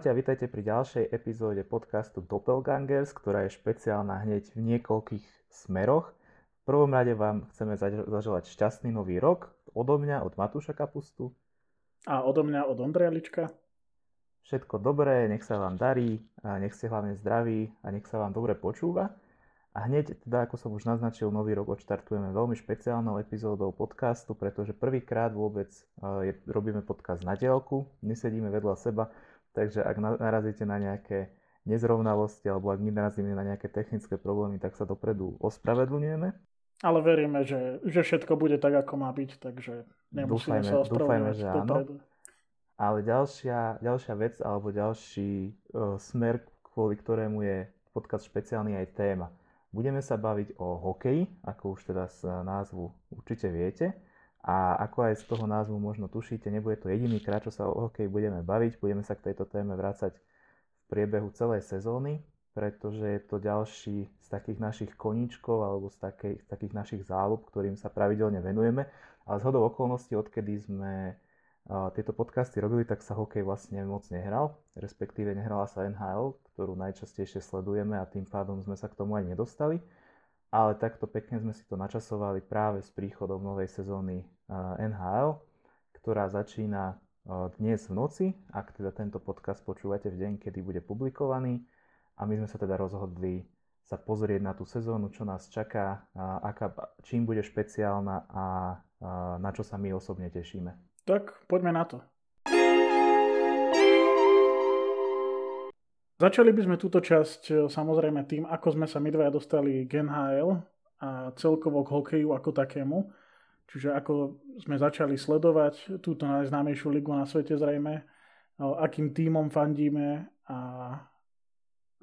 Čaute a vítajte pri ďalšej epizóde podcastu Doppelgangers, ktorá je špeciálna hneď v niekoľkých smeroch. V prvom rade vám chceme zaželať šťastný nový rok odo mňa, od Matúša Kapustu. A odo mňa, od Ondreja Lička. Všetko dobré, nech sa vám darí, a nech ste hlavne zdraví a nech sa vám dobre počúva. A hneď, teda ako som už naznačil, nový rok odštartujeme veľmi špeciálnou epizódou podcastu, pretože prvýkrát vôbec je, robíme podcast na dielku, nesedíme vedľa seba, Takže ak narazíte na nejaké nezrovnalosti alebo ak my narazíme na nejaké technické problémy, tak sa dopredu ospravedlňujeme. Ale veríme, že, že všetko bude tak, ako má byť, takže nemusíme dúfajme, sa ospravedlňovať dúfajme, že dopredu. Áno. Ale ďalšia, ďalšia vec alebo ďalší uh, smer, kvôli ktorému je podcast špeciálny aj téma. Budeme sa baviť o hokeji, ako už teda z názvu určite viete. A ako aj z toho názvu možno tušíte, nebude to jediný krát, čo sa o hokej budeme baviť. Budeme sa k tejto téme vrácať v priebehu celej sezóny, pretože je to ďalší z takých našich koníčkov alebo z, takej, z takých našich záľub, ktorým sa pravidelne venujeme. Ale z hodou okolností, odkedy sme tieto podcasty robili, tak sa hokej vlastne moc nehral, respektíve nehrala sa NHL, ktorú najčastejšie sledujeme a tým pádom sme sa k tomu aj nedostali ale takto pekne sme si to načasovali práve s príchodom novej sezóny NHL, ktorá začína dnes v noci, ak teda tento podcast počúvate v deň, kedy bude publikovaný. A my sme sa teda rozhodli sa pozrieť na tú sezónu, čo nás čaká, aká, čím bude špeciálna a na čo sa my osobne tešíme. Tak poďme na to. Začali by sme túto časť e, samozrejme tým, ako sme sa my dvaja dostali k NHL a celkovo k hokeju ako takému. Čiže ako sme začali sledovať túto najznámejšiu ligu na svete zrejme, akým tímom fandíme a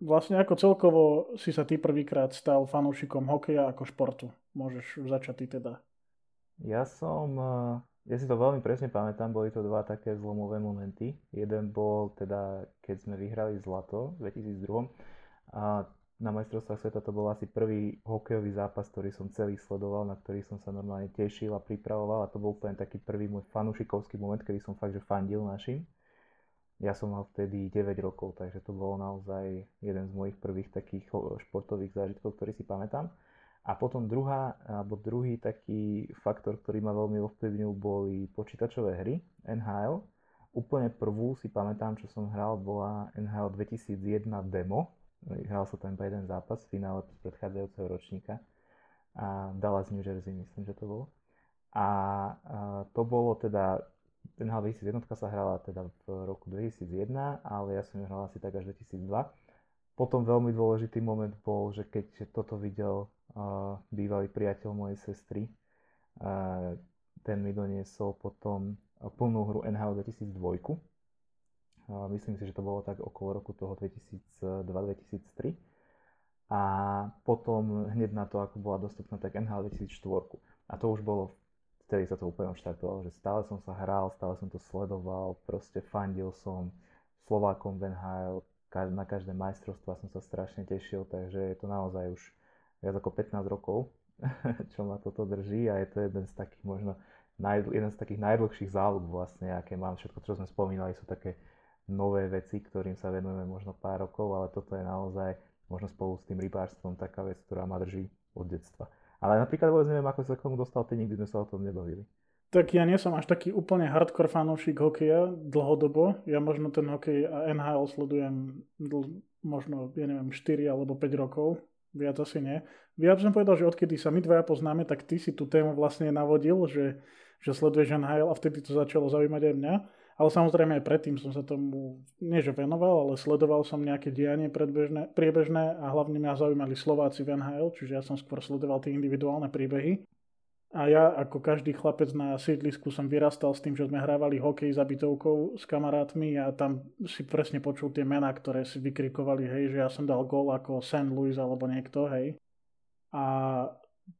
vlastne ako celkovo si sa ty prvýkrát stal fanúšikom hokeja ako športu. Môžeš začať ty teda. Ja som e, ja si to veľmi presne pamätám, boli to dva také zlomové momenty. Jeden bol teda, keď sme vyhrali zlato v 2002 a na majstrovstvách sveta to bol asi prvý hokejový zápas, ktorý som celý sledoval, na ktorý som sa normálne tešil a pripravoval a to bol úplne taký prvý môj fanúšikovský moment, kedy som fakt, že fandil našim. Ja som mal vtedy 9 rokov, takže to bol naozaj jeden z mojich prvých takých športových zážitkov, ktorý si pamätám. A potom druhá, alebo druhý taký faktor, ktorý ma veľmi ovplyvnil, boli počítačové hry NHL. Úplne prvú si pamätám, čo som hral, bola NHL 2001 demo. Hral sa tam iba jeden zápas v finále predchádzajúceho ročníka. A Dallas New Jersey, myslím, že to bolo. A, a to bolo teda, NHL 2001 sa hrala teda v roku 2001, ale ja som ju hral asi tak až 2002. Potom veľmi dôležitý moment bol, že keď toto videl bývalý priateľ mojej sestry. Ten mi doniesol potom plnú hru NHL 2002. Myslím si, že to bolo tak okolo roku toho 2002-2003. A potom hneď na to, ako bola dostupná tak NHL 2004. A to už bolo, vtedy sa to úplne odštartovalo, že stále som sa hral, stále som to sledoval, proste fandil som Slovákom v NHL, na každé majstrovstvo som sa strašne tešil, takže je to naozaj už viac ako 15 rokov, čo ma toto drží a je to jeden z takých možno naj, jeden z takých najdlhších záľub vlastne, aké mám. Všetko, čo sme spomínali, sú také nové veci, ktorým sa venujeme možno pár rokov, ale toto je naozaj možno spolu s tým rybárstvom taká vec, ktorá ma drží od detstva. Ale napríklad vôbec neviem, ako sa k tomu dostal, ty nikdy sme sa o tom nebavili. Tak ja nie som až taký úplne hardcore fanúšik hokeja dlhodobo. Ja možno ten hokej a NHL sledujem dl- možno, ja neviem, 4 alebo 5 rokov viac asi nie. Viac som povedal, že odkedy sa my dvaja poznáme, tak ty si tú tému vlastne navodil, že, že sleduješ NHL a vtedy to začalo zaujímať aj mňa. Ale samozrejme aj predtým som sa tomu, nie že venoval, ale sledoval som nejaké dianie predbežné, priebežné a hlavne mňa zaujímali Slováci v NHL, čiže ja som skôr sledoval tie individuálne príbehy. A ja ako každý chlapec na sídlisku som vyrastal s tým, že sme hrávali hokej za bytovkou s kamarátmi a tam si presne počul tie mená, ktoré si vykrikovali, hej, že ja som dal gól ako St. Louis alebo niekto, hej. A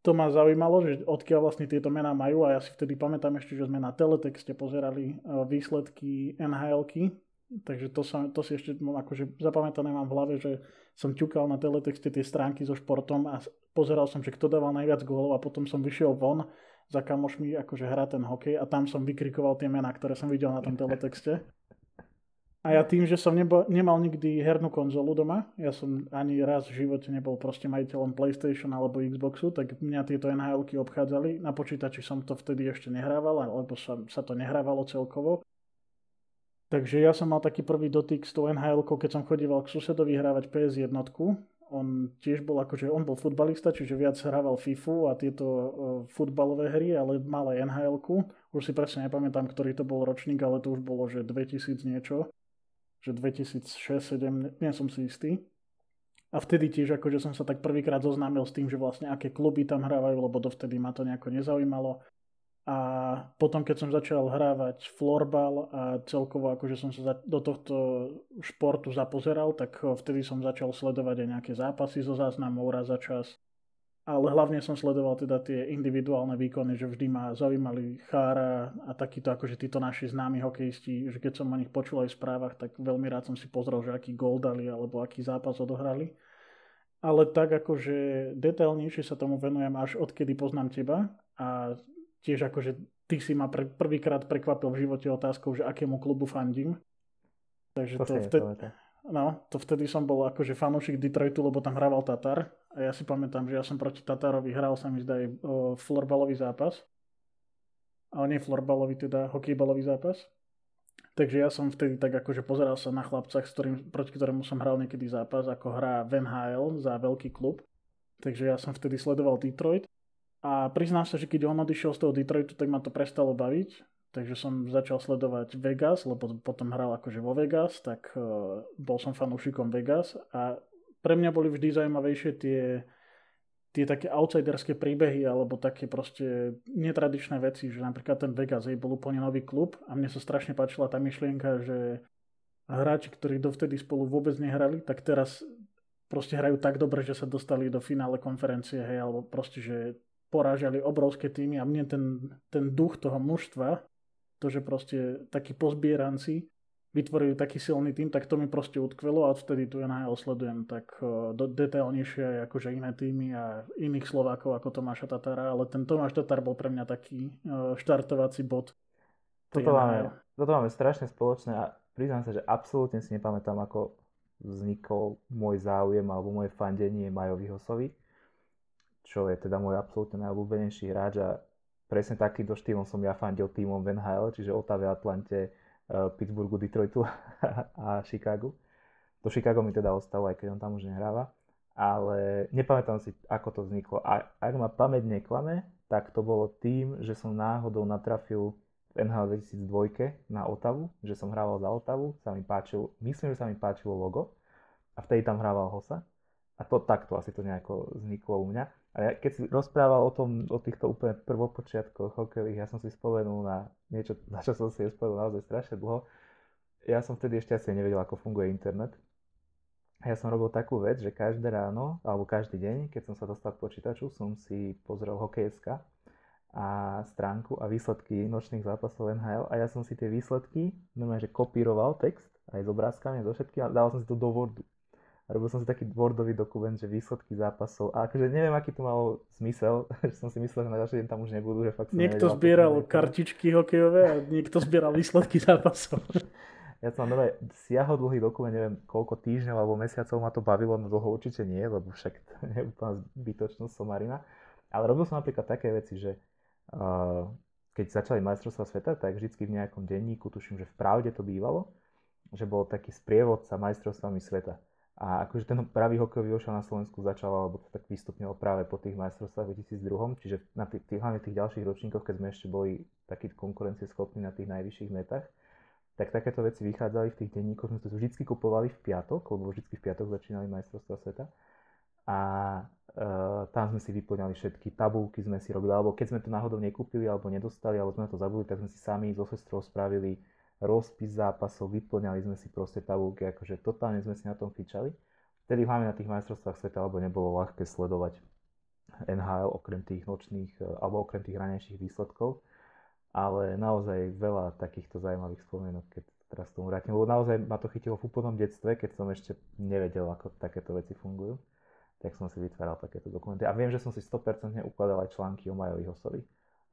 to ma zaujímalo, že odkiaľ vlastne tieto mená majú a ja si vtedy pamätám ešte, že sme na teletexte pozerali e, výsledky NHL-ky, takže to, sa, to si ešte akože zapamätané mám v hlave, že som ťukal na teletexte tie stránky so športom a pozeral som, že kto dával najviac gólov a potom som vyšiel von za kamošmi, akože hrá ten hokej a tam som vykrikoval tie mená, ktoré som videl na tom teletexte. A ja tým, že som nebo, nemal nikdy hernú konzolu doma, ja som ani raz v živote nebol proste majiteľom PlayStation alebo Xboxu, tak mňa tieto nhl obchádzali. Na počítači som to vtedy ešte nehrával, alebo sa, sa to nehrávalo celkovo. Takže ja som mal taký prvý dotyk s tou nhl keď som chodíval k susedovi hrávať PS1. On tiež bol akože, on bol futbalista, čiže viac hrával FIFU a tieto uh, futbalové hry, ale mal aj nhl Už si presne nepamätám, ktorý to bol ročník, ale to už bolo, že 2000 niečo že 2006-2007, nie som si istý. A vtedy tiež akože som sa tak prvýkrát zoznámil s tým, že vlastne aké kluby tam hrávajú, lebo dovtedy ma to nejako nezaujímalo. A potom, keď som začal hrávať florbal a celkovo akože som sa do tohto športu zapozeral, tak vtedy som začal sledovať aj nejaké zápasy zo záznamov raz za čas ale hlavne som sledoval teda tie individuálne výkony, že vždy ma zaujímali Chára a takíto akože títo naši známi hokejisti, že keď som o nich počul aj v správach, tak veľmi rád som si pozrel, že aký gol dali alebo aký zápas odohrali. Ale tak akože detailnejšie sa tomu venujem až odkedy poznám teba a tiež akože ty si ma pre, prvýkrát prekvapil v živote otázkou, že akému klubu fandím. Takže to, to vtedy, No, to vtedy som bol akože fanúšik Detroitu, lebo tam hrával Tatar. A ja si pamätám, že ja som proti Tatarovi hral sa mi zdá aj florbalový zápas. Ale nie florbalový, teda hokejbalový zápas. Takže ja som vtedy tak akože pozeral sa na chlapcach, s ktorým, proti ktorému som hral niekedy zápas, ako hrá Van Hale za veľký klub. Takže ja som vtedy sledoval Detroit. A priznám sa, že keď on odišiel z toho Detroitu, tak ma to prestalo baviť. Takže som začal sledovať Vegas, lebo potom hral akože vo Vegas, tak uh, bol som fanúšikom Vegas. A pre mňa boli vždy zaujímavejšie tie, tie také outsiderské príbehy alebo také proste netradičné veci, že napríklad ten Vegas jej bol úplne nový klub a mne sa strašne páčila tá myšlienka, že hráči, ktorí dovtedy spolu vôbec nehrali, tak teraz proste hrajú tak dobre, že sa dostali do finále konferencie, hej, alebo proste, že porážali obrovské týmy a mne ten, ten duch toho mužstva to, že proste takí pozbieranci vytvorili taký silný tým, tak to mi proste utkvelo a odtedy tu NHL sledujem tak uh, do, detailnejšie akože iné týmy a iných Slovákov ako Tomáša Tatara, ale ten Tomáš Tatar bol pre mňa taký uh, štartovací bod. Toto máme, toto máme strašne spoločné a priznám sa, že absolútne si nepamätám, ako vznikol môj záujem alebo moje fandenie Majovi Hosovi, čo je teda môj absolútne najobľúbenejší hráč a presne takýmto štýlom som ja fandil týmom v NHL, čiže Otave, Atlante, uh, Pittsburghu, Detroitu a Chicagu. To Chicago mi teda ostalo, aj keď on tam už nehráva. Ale nepamätám si, ako to vzniklo. A ak ma pamäť neklame, tak to bolo tým, že som náhodou natrafil v NHL 2002 na Otavu, že som hrával za Otavu, sa mi páčil, myslím, že sa mi páčilo logo a vtedy tam hrával Hosa. A to takto asi to nejako vzniklo u mňa. A ja, keď si rozprával o tom, o týchto úplne prvopočiatkoch hokejových, ja som si spomenul na niečo, na čo som si spomenul naozaj strašne dlho. Ja som vtedy ešte asi nevedel, ako funguje internet. A ja som robil takú vec, že každé ráno, alebo každý deň, keď som sa dostal k počítaču, som si pozrel hokejska a stránku a výsledky nočných zápasov NHL a ja som si tie výsledky normálne, že kopíroval text aj s obrázkami, so všetkým a dával som si to do Wordu robil som si taký Wordový dokument, že výsledky zápasov. A akože neviem, aký to malo zmysel, že som si myslel, že na ďalší deň tam už nebudú, že fakt som Niekto nevedel, zbieral kartičky hokejové a niekto zbieral výsledky zápasov. Ja som mám siaho dlhý dokument, neviem koľko týždňov alebo mesiacov ma to bavilo, no dlho určite nie, lebo však to je úplná zbytočnosť somarina. Ale robil som napríklad také veci, že uh, keď začali majstrovstvá sveta, tak vždycky v nejakom denníku, tuším, že v pravde to bývalo, že bol taký sprievodca majstrovstvami sveta. A akože ten pravý hokejový ošiel na Slovensku začal, alebo tak vystupňoval práve po tých majstrovstvách 2002, čiže na tých, tých, hlavne tých ďalších ročníkoch, keď sme ešte boli takí konkurencieschopní na tých najvyšších metách, tak takéto veci vychádzali v tých denníkoch, sme to vždy kupovali v piatok, lebo vždy v piatok začínali majstrovstvá sveta. A e, tam sme si vyplňali všetky tabulky, sme si robili, alebo keď sme to náhodou nekúpili, alebo nedostali, alebo sme to zabudli, tak sme si sami so sestrou spravili rozpis zápasov, vyplňali sme si proste tabulky, akože totálne sme si na tom fičali. Vtedy hlavne na tých majstrovstvách sveta, alebo nebolo ľahké sledovať NHL okrem tých nočných, e, alebo okrem tých ranejších výsledkov. Ale naozaj veľa takýchto zaujímavých spomienok, keď teraz tomu vrátim, lebo naozaj ma to chytilo v úplnom detstve, keď som ešte nevedel, ako takéto veci fungujú, tak som si vytváral takéto dokumenty. A viem, že som si 100% ukladal aj články o Majovi Hosovi.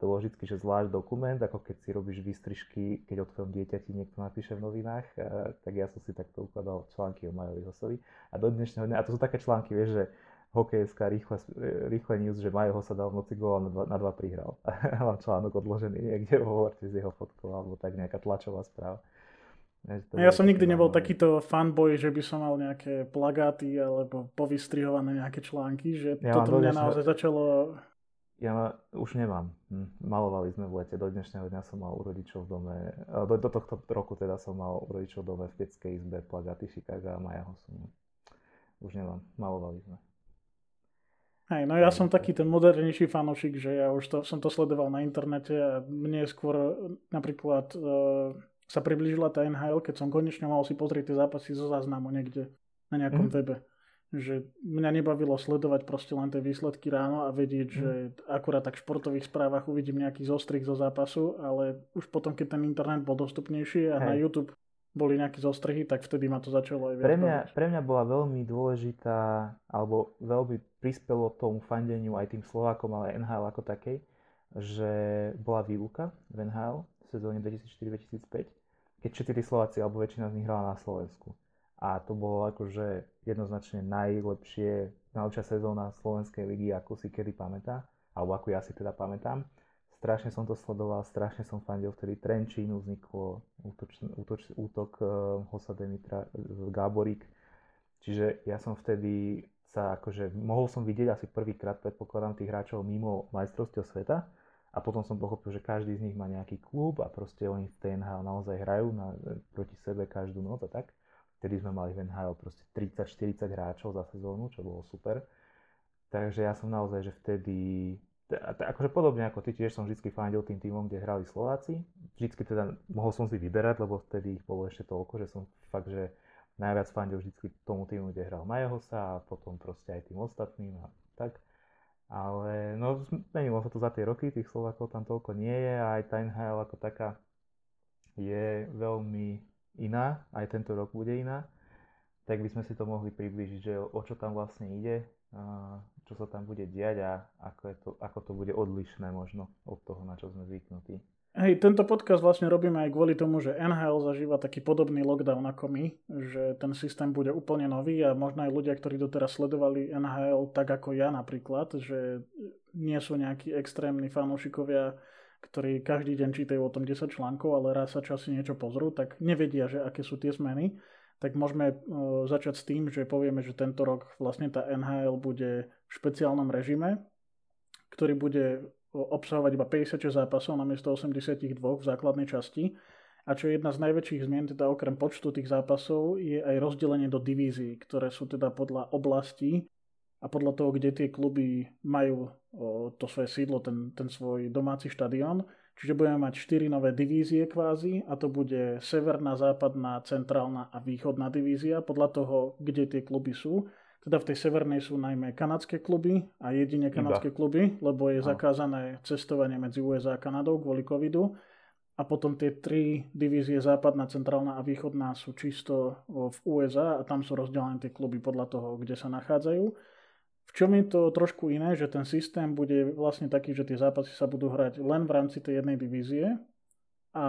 To bolo vždy, že zvlášť dokument, ako keď si robíš výstrižky, keď o tvojom dieťati niekto napíše v novinách, uh, tak ja som si takto ukladal články o Majovi Hosovi. A do dnešného dňa, a to sú také články, vieš, že hokejská rýchle, rýchle news, že Majo sa dal v noci gól a na dva, na dva prihral. A mám článok odložený niekde v hovorte s jeho fotkou alebo tak nejaká tlačová správa. Ja som nikdy nebol takýto fanboy, že by som mal nejaké plagáty alebo povystrihované nejaké články, že ja toto mňa naozaj začalo... Ja už nemám. Hm. Malovali sme v lete, do dnešného dňa som mal u rodičov v dome, do, do tohto roku teda som mal u rodičov v dome v detskej izbe plagáty Chicago a Maja som už nemám. Malovali sme. Hej, no ja som taký ten modernejší fanúšik, že ja už to, som to sledoval na internete a mne skôr napríklad uh, sa priblížila tá NHL, keď som konečne mal si pozrieť tie zápasy zo záznamu niekde na nejakom mm. webe. Že mňa nebavilo sledovať proste len tie výsledky ráno a vedieť, mm. že akurát tak v športových správach uvidím nejaký zostrih zo zápasu, ale už potom, keď ten internet bol dostupnejší a Hej. na YouTube boli nejaké zostrihy, tak vtedy ma to začalo aj pre mňa, pre mňa bola veľmi dôležitá, alebo veľmi prispelo tomu fandeniu aj tým Slovákom, ale NHL ako takej, že bola výluka v NHL v sezóne 2004-2005, keď všetci tí Slováci, alebo väčšina z nich hrala na Slovensku. A to bolo akože jednoznačne najlepšie, najlepšia sezóna Slovenskej ligy, ako si kedy pamätá, alebo ako ja si teda pamätám strašne som to sledoval, strašne som fandil vtedy Trenčínu, vzniklo útoč, útoč, útok uh, Hosa Demitra, uh, Gáborík. Čiže ja som vtedy sa akože, mohol som vidieť asi prvýkrát, predpokladám, tých hráčov mimo majstrovstiev sveta a potom som pochopil, že každý z nich má nejaký klub a proste oni v tej NHL naozaj hrajú na, proti sebe každú noc a tak. Vtedy sme mali v NHL proste 30-40 hráčov za sezónu, čo bolo super. Takže ja som naozaj, že vtedy akože podobne ako ty, tiež som vždy fandil tým týmom, kde hrali Slováci. Vždycky teda mohol som si vyberať, lebo vtedy ich bolo ešte toľko, že som fakt, že najviac fandil vždy tomu týmu, kde hral Majehosa a potom proste aj tým ostatným a tak. Ale no zmenilo sa to za tie roky, tých Slovákov tam toľko nie je a aj tá NHL ako taká je veľmi iná, aj tento rok bude iná. Tak by sme si to mohli priblížiť, že o čo tam vlastne ide čo sa tam bude diať a ako, je to, ako to bude odlišné možno od toho, na čo sme zvyknutí. Hej, tento podcast vlastne robíme aj kvôli tomu, že NHL zažíva taký podobný lockdown ako my, že ten systém bude úplne nový a možno aj ľudia, ktorí doteraz sledovali NHL tak ako ja napríklad, že nie sú nejakí extrémni fanúšikovia, ktorí každý deň čítajú o tom 10 článkov, ale raz sa časy niečo pozrú, tak nevedia, že aké sú tie zmeny tak môžeme uh, začať s tým, že povieme, že tento rok vlastne tá NHL bude v špeciálnom režime, ktorý bude obsahovať iba 56 zápasov namiesto 82 v základnej časti. A čo je jedna z najväčších zmien, teda okrem počtu tých zápasov, je aj rozdelenie do divízií, ktoré sú teda podľa oblastí a podľa toho, kde tie kluby majú to svoje sídlo, ten, ten svoj domáci štadión. Čiže budeme mať 4 nové divízie kvázi a to bude severná, západná, centrálna a východná divízia podľa toho, kde tie kluby sú. Teda v tej severnej sú najmä kanadské kluby a jedine kanadské Iba. kluby, lebo je zakázané cestovanie medzi USA a Kanadou kvôli covidu. A potom tie tri divízie západná, centrálna a východná sú čisto v USA a tam sú rozdelené tie kluby podľa toho, kde sa nachádzajú. V čom je to trošku iné, že ten systém bude vlastne taký, že tie zápasy sa budú hrať len v rámci tej jednej divízie a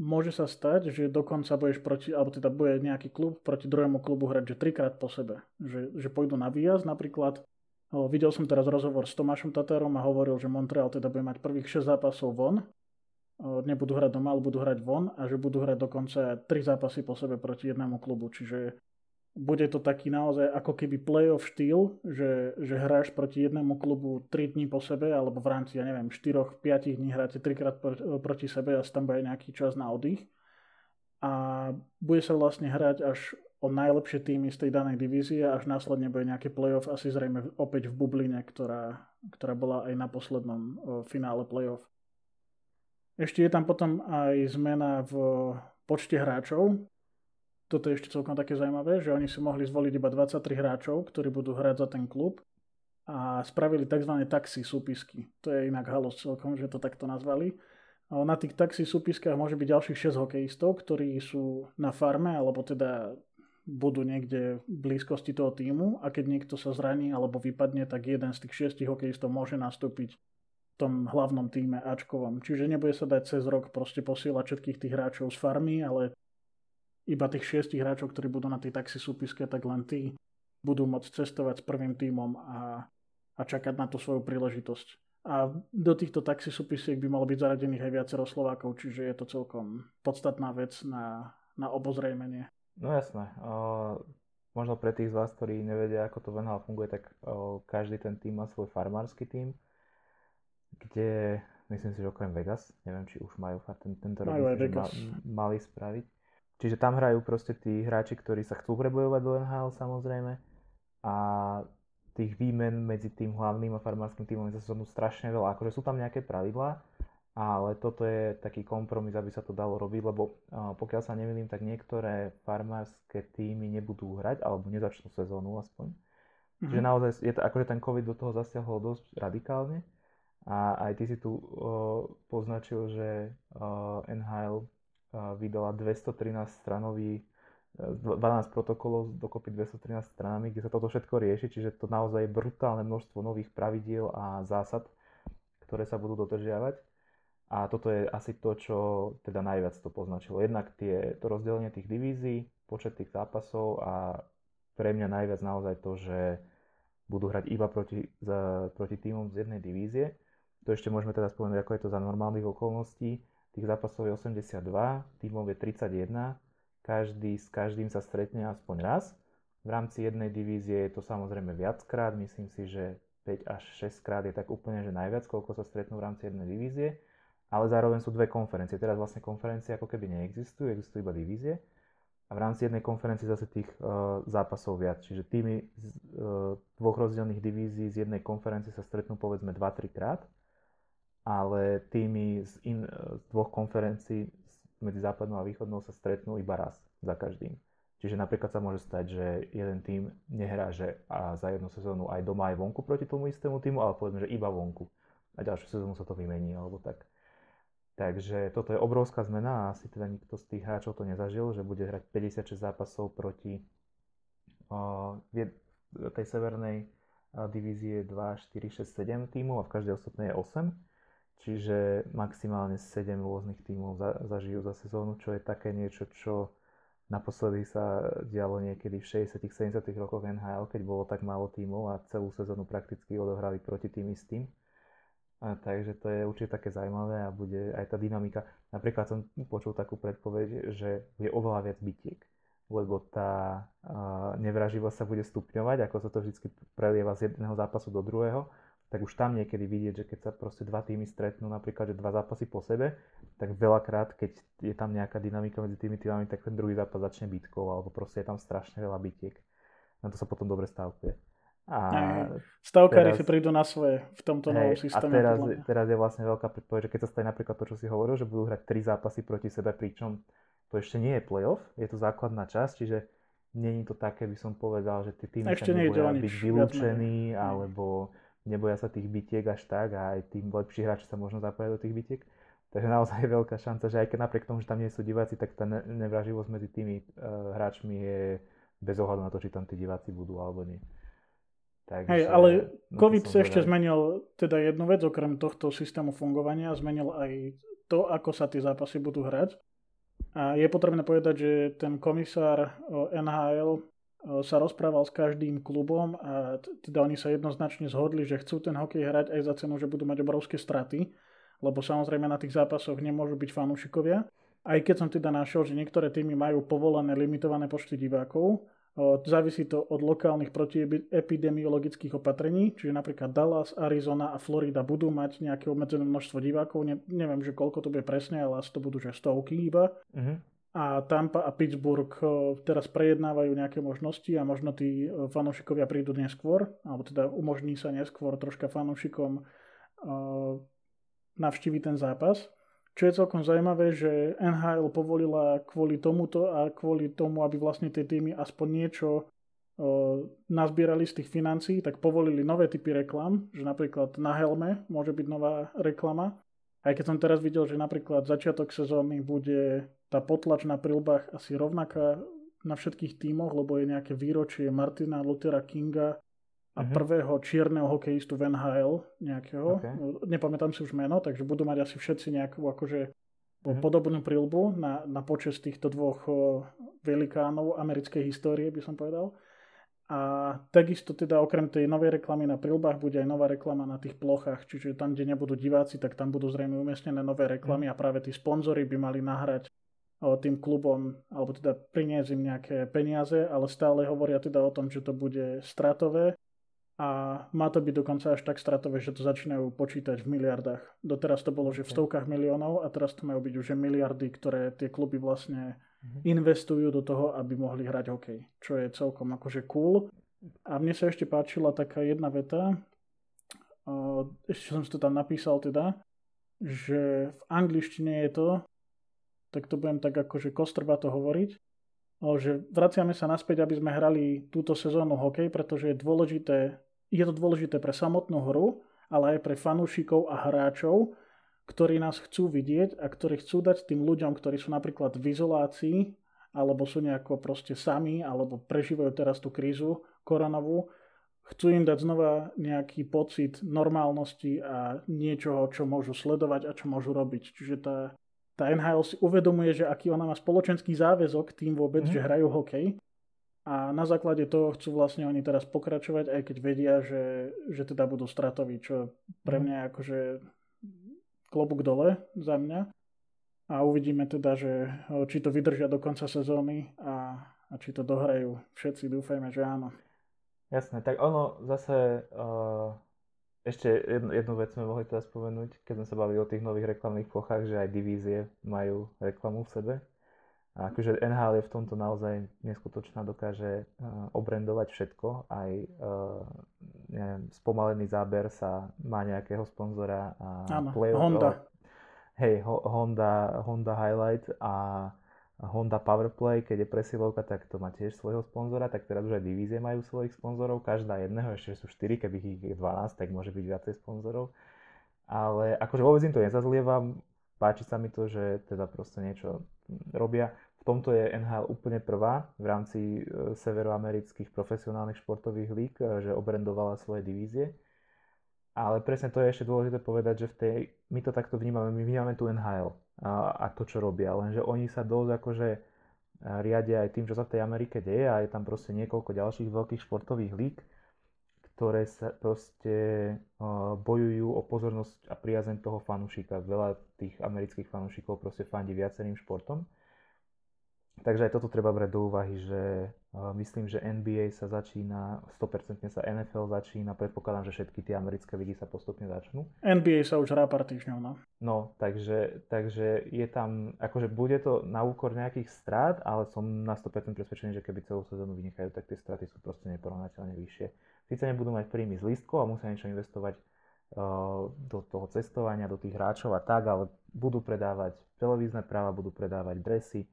môže sa stať, že dokonca budeš proti, alebo teda bude nejaký klub proti druhému klubu hrať, že trikrát po sebe. Že, že pôjdu na výjazd napríklad. Videl som teraz rozhovor s Tomášom Tatárom a hovoril, že Montreal teda bude mať prvých 6 zápasov von. Nebudú hrať doma, ale budú hrať von a že budú hrať dokonca 3 zápasy po sebe proti jednému klubu. Čiže bude to taký naozaj ako keby playoff štýl, že, že hráš proti jednému klubu 3 dní po sebe, alebo v rámci, ja neviem, 4-5 dní hráte trikrát proti sebe a tam bude nejaký čas na oddych. A bude sa vlastne hrať až o najlepšie týmy z tej danej divízie, až následne bude nejaký playoff, asi zrejme opäť v bubline, ktorá, ktorá bola aj na poslednom finále playoff. Ešte je tam potom aj zmena v počte hráčov, toto je ešte celkom také zaujímavé, že oni si mohli zvoliť iba 23 hráčov, ktorí budú hrať za ten klub a spravili tzv. taxi súpisky. To je inak halos celkom, že to takto nazvali. Na tých taxi súpiskách môže byť ďalších 6 hokejistov, ktorí sú na farme, alebo teda budú niekde v blízkosti toho týmu a keď niekto sa zraní alebo vypadne, tak jeden z tých šiestich hokejistov môže nastúpiť tom hlavnom týme Ačkovom. Čiže nebude sa dať cez rok proste posielať všetkých tých hráčov z farmy, ale iba tých šiestich hráčov, ktorí budú na tej taxi súpiske, tak len tí budú môcť cestovať s prvým týmom a, a čakať na tú svoju príležitosť. A do týchto taxi súpisiek by malo byť zaradených aj viacero Slovákov, čiže je to celkom podstatná vec na, na obozrejmenie. No jasné. Uh, možno pre tých z vás, ktorí nevedia, ako to v NHL funguje, tak uh, každý ten tým má svoj farmársky tým, kde myslím si, že okrem Vegas, neviem, či už majú ten, tento rok, ma, mali spraviť. Čiže tam hrajú proste tí hráči, ktorí sa chcú prebojovať do NHL samozrejme a tých výmen medzi tým hlavným a farmárským týmom je zase strašne veľa. Akože sú tam nejaké pravidlá, ale toto je taký kompromis, aby sa to dalo robiť, lebo pokiaľ sa nemýlim, tak niektoré farmárske týmy nebudú hrať, alebo nezačnú sezónu aspoň. Mm-hmm. Čiže naozaj je to, akože ten COVID do toho zasiahol dosť radikálne. A aj ty si tu uh, poznačil, že uh, NHL vydala 213 stranový 12 protokolov dokopy 213 stranami, kde sa toto všetko rieši, čiže to naozaj je brutálne množstvo nových pravidiel a zásad, ktoré sa budú dodržiavať. A toto je asi to, čo teda najviac to poznačilo. Jednak tie, to rozdelenie tých divízií, počet tých zápasov a pre mňa najviac naozaj to, že budú hrať iba proti, za, proti týmom z jednej divízie. To ešte môžeme teda spomenúť, ako je to za normálnych okolností. Tých zápasov je 82, týmov je 31, každý s každým sa stretne aspoň raz. V rámci jednej divízie je to samozrejme viackrát, myslím si, že 5 až 6 krát je tak úplne, že najviac, koľko sa stretnú v rámci jednej divízie. Ale zároveň sú dve konferencie. Teraz vlastne konferencie ako keby neexistujú, existujú iba divízie. A v rámci jednej konferencie zase tých uh, zápasov viac. Čiže týmy z uh, dvoch rozdielných divízií z jednej konferencie sa stretnú povedzme 2-3 krát. Ale týmy z, in, uh, z dvoch konferencií medzi západnou a východnou sa stretnú iba raz za každým. Čiže napríklad sa môže stať, že jeden tým nehrá že a za jednu sezónu aj doma, aj vonku proti tomu istému týmu, ale povedzme, že iba vonku. A ďalšiu sezónu sa to vymení, alebo tak. Takže toto je obrovská zmena a asi teda nikto z tých hráčov to nezažil, že bude hrať 56 zápasov proti uh, tej severnej uh, divízie 2, 4, 6, 7 tímov a v každej ostatnej je 8 Čiže maximálne 7 rôznych tímov za, zažijú za sezónu, čo je také niečo, čo naposledy sa dialo niekedy v 60 70 rokoch NHL, keď bolo tak málo tímov a celú sezónu prakticky odohrali proti tým istým. A takže to je určite také zaujímavé a bude aj tá dynamika. Napríklad som počul takú predpoveď, že je oveľa viac bytiek, lebo tá uh, nevraživosť sa bude stupňovať, ako sa to vždy prelieva z jedného zápasu do druhého tak už tam niekedy vidieť, že keď sa proste dva týmy stretnú, napríklad, že dva zápasy po sebe, tak veľakrát, keď je tam nejaká dynamika medzi tými týmami, tak ten druhý zápas začne bitkou, alebo proste je tam strašne veľa bitiek. Na to sa potom dobre stavkuje. A Stavkári si prídu na svoje v tomto hej, novom systéme. A teraz, teraz je vlastne veľká predpoveď, že keď sa stane napríklad to, čo si hovoril, že budú hrať tri zápasy proti sebe, pričom to ešte nie je playoff, je to základná časť, čiže není to také, by som povedal, že tie týmy ešte nie je byť vylúčení, alebo neboja sa tých bitiek až tak a aj tí lepší hráči sa možno zapoja do tých bitiek. Takže naozaj je veľká šanca, že aj keď napriek tomu, že tam nie sú diváci, tak tá nevraživosť medzi tými uh, hráčmi je bez ohľadu na to, či tam tí diváci budú alebo nie. Takže, Hej, ale COVID sa ešte zmenil teda jednu vec, okrem tohto systému fungovania, zmenil aj to, ako sa tie zápasy budú hrať. A je potrebné povedať, že ten komisár NHL sa rozprával s každým klubom a teda oni sa jednoznačne zhodli, že chcú ten hokej hrať aj za cenu, že budú mať obrovské straty, lebo samozrejme na tých zápasoch nemôžu byť fanúšikovia. Aj keď som teda našiel, že niektoré týmy majú povolené limitované počty divákov, závisí to od lokálnych protiepidemiologických opatrení, čiže napríklad Dallas, Arizona a Florida budú mať nejaké obmedzené množstvo divákov, ne, neviem, že koľko to bude presne, ale asi to budú že stovky iba. Uh-huh a Tampa a Pittsburgh eh, teraz prejednávajú nejaké možnosti a možno tí eh, fanúšikovia prídu neskôr, alebo teda umožní sa neskôr troška fanúšikom uh, navštíviť ten zápas. Čo je celkom zaujímavé, že NHL povolila kvôli tomuto a kvôli tomu, aby vlastne tie týmy aspoň niečo nazbierali z tých financií, tak povolili nové typy reklam, že napríklad na helme môže byť nová reklama. Aj keď som teraz videl, že napríklad začiatok sezóny bude tá potlač na prilbách asi rovnaká na všetkých tímoch, lebo je nejaké výročie Martina Luthera Kinga a mm-hmm. prvého čierneho hokejistu v NHL nejakého. Okay. Nepamätám si už meno, takže budú mať asi všetci nejakú akože mm-hmm. podobnú prilbu na, na počas týchto dvoch velikánov americkej histórie, by som povedal. A takisto teda okrem tej novej reklamy na prilbách bude aj nová reklama na tých plochách, čiže tam, kde nebudú diváci, tak tam budú zrejme umiestnené nové reklamy mm. a práve tí sponzory by mali nahrať tým klubom, alebo teda priniesť im nejaké peniaze, ale stále hovoria teda o tom, že to bude stratové a má to byť dokonca až tak stratové, že to začínajú počítať v miliardách. Doteraz to bolo, že v stovkách miliónov a teraz to majú byť už miliardy, ktoré tie kluby vlastne mhm. investujú do toho, aby mohli hrať hokej, čo je celkom akože cool. A mne sa ešte páčila taká jedna veta, ešte som si to tam napísal teda, že v angličtine je to, tak to budem tak akože kostrbato hovoriť, že vraciame sa naspäť, aby sme hrali túto sezónu hokej, pretože je dôležité, je to dôležité pre samotnú hru, ale aj pre fanúšikov a hráčov, ktorí nás chcú vidieť a ktorí chcú dať tým ľuďom, ktorí sú napríklad v izolácii, alebo sú nejako proste sami, alebo prežívajú teraz tú krízu koronovú, chcú im dať znova nejaký pocit normálnosti a niečoho, čo môžu sledovať a čo môžu robiť. Čiže tá tá NHL si uvedomuje, že aký ona má spoločenský záväzok tým vôbec, mm. že hrajú hokej. A na základe toho chcú vlastne oni teraz pokračovať, aj keď vedia, že, že teda budú stratoví, čo pre mhm. mňa je akože klobúk dole za mňa. A uvidíme teda, že či to vydržia do konca sezóny a, a či to dohrajú. Všetci dúfajme, že áno. Jasné, tak ono zase uh ešte jednu, jednu vec sme mohli teda spomenúť, keď sme sa bavili o tých nových reklamných plochách, že aj divízie majú reklamu v sebe. A akože NHL je v tomto naozaj neskutočná, dokáže uh, obrendovať všetko, aj uh, neviem, spomalený záber sa má nejakého sponzora a Áno, Honda. hej, ho, Honda, Honda Highlight a Honda Powerplay, keď je presilovka, tak to má tiež svojho sponzora, tak teraz už aj divízie majú svojich sponzorov, každá jedného, ešte sú 4, keby ich je 12, tak môže byť viacej sponzorov. Ale akože vôbec im to nezazlievam, páči sa mi to, že teda proste niečo robia. V tomto je NHL úplne prvá v rámci e, severoamerických profesionálnych športových líg, e, že obrendovala svoje divízie. Ale presne to je ešte dôležité povedať, že v tej, my to takto vnímame, my vnímame tu NHL a, a to, čo robia. Lenže oni sa dosť akože riadia aj tým, čo sa v tej Amerike deje a je tam proste niekoľko ďalších veľkých športových líg, ktoré sa proste uh, bojujú o pozornosť a priazeň toho fanúšika. Veľa tých amerických fanúšikov proste fandí viacerým športom. Takže aj toto treba brať do úvahy, že myslím, že NBA sa začína, 100% sa NFL začína, predpokladám, že všetky tie americké ligy sa postupne začnú. NBA sa už hrá pár týždňov, no. No, takže, takže je tam, akože bude to na úkor nejakých strát, ale som na 100% presvedčený, že keby celú sezónu vynechajú, tak tie straty sú proste neporovnateľne vyššie. Sice nebudú mať príjmy z lístkov a musia niečo investovať do toho cestovania, do tých hráčov a tak, ale budú predávať televízne práva, budú predávať dresy,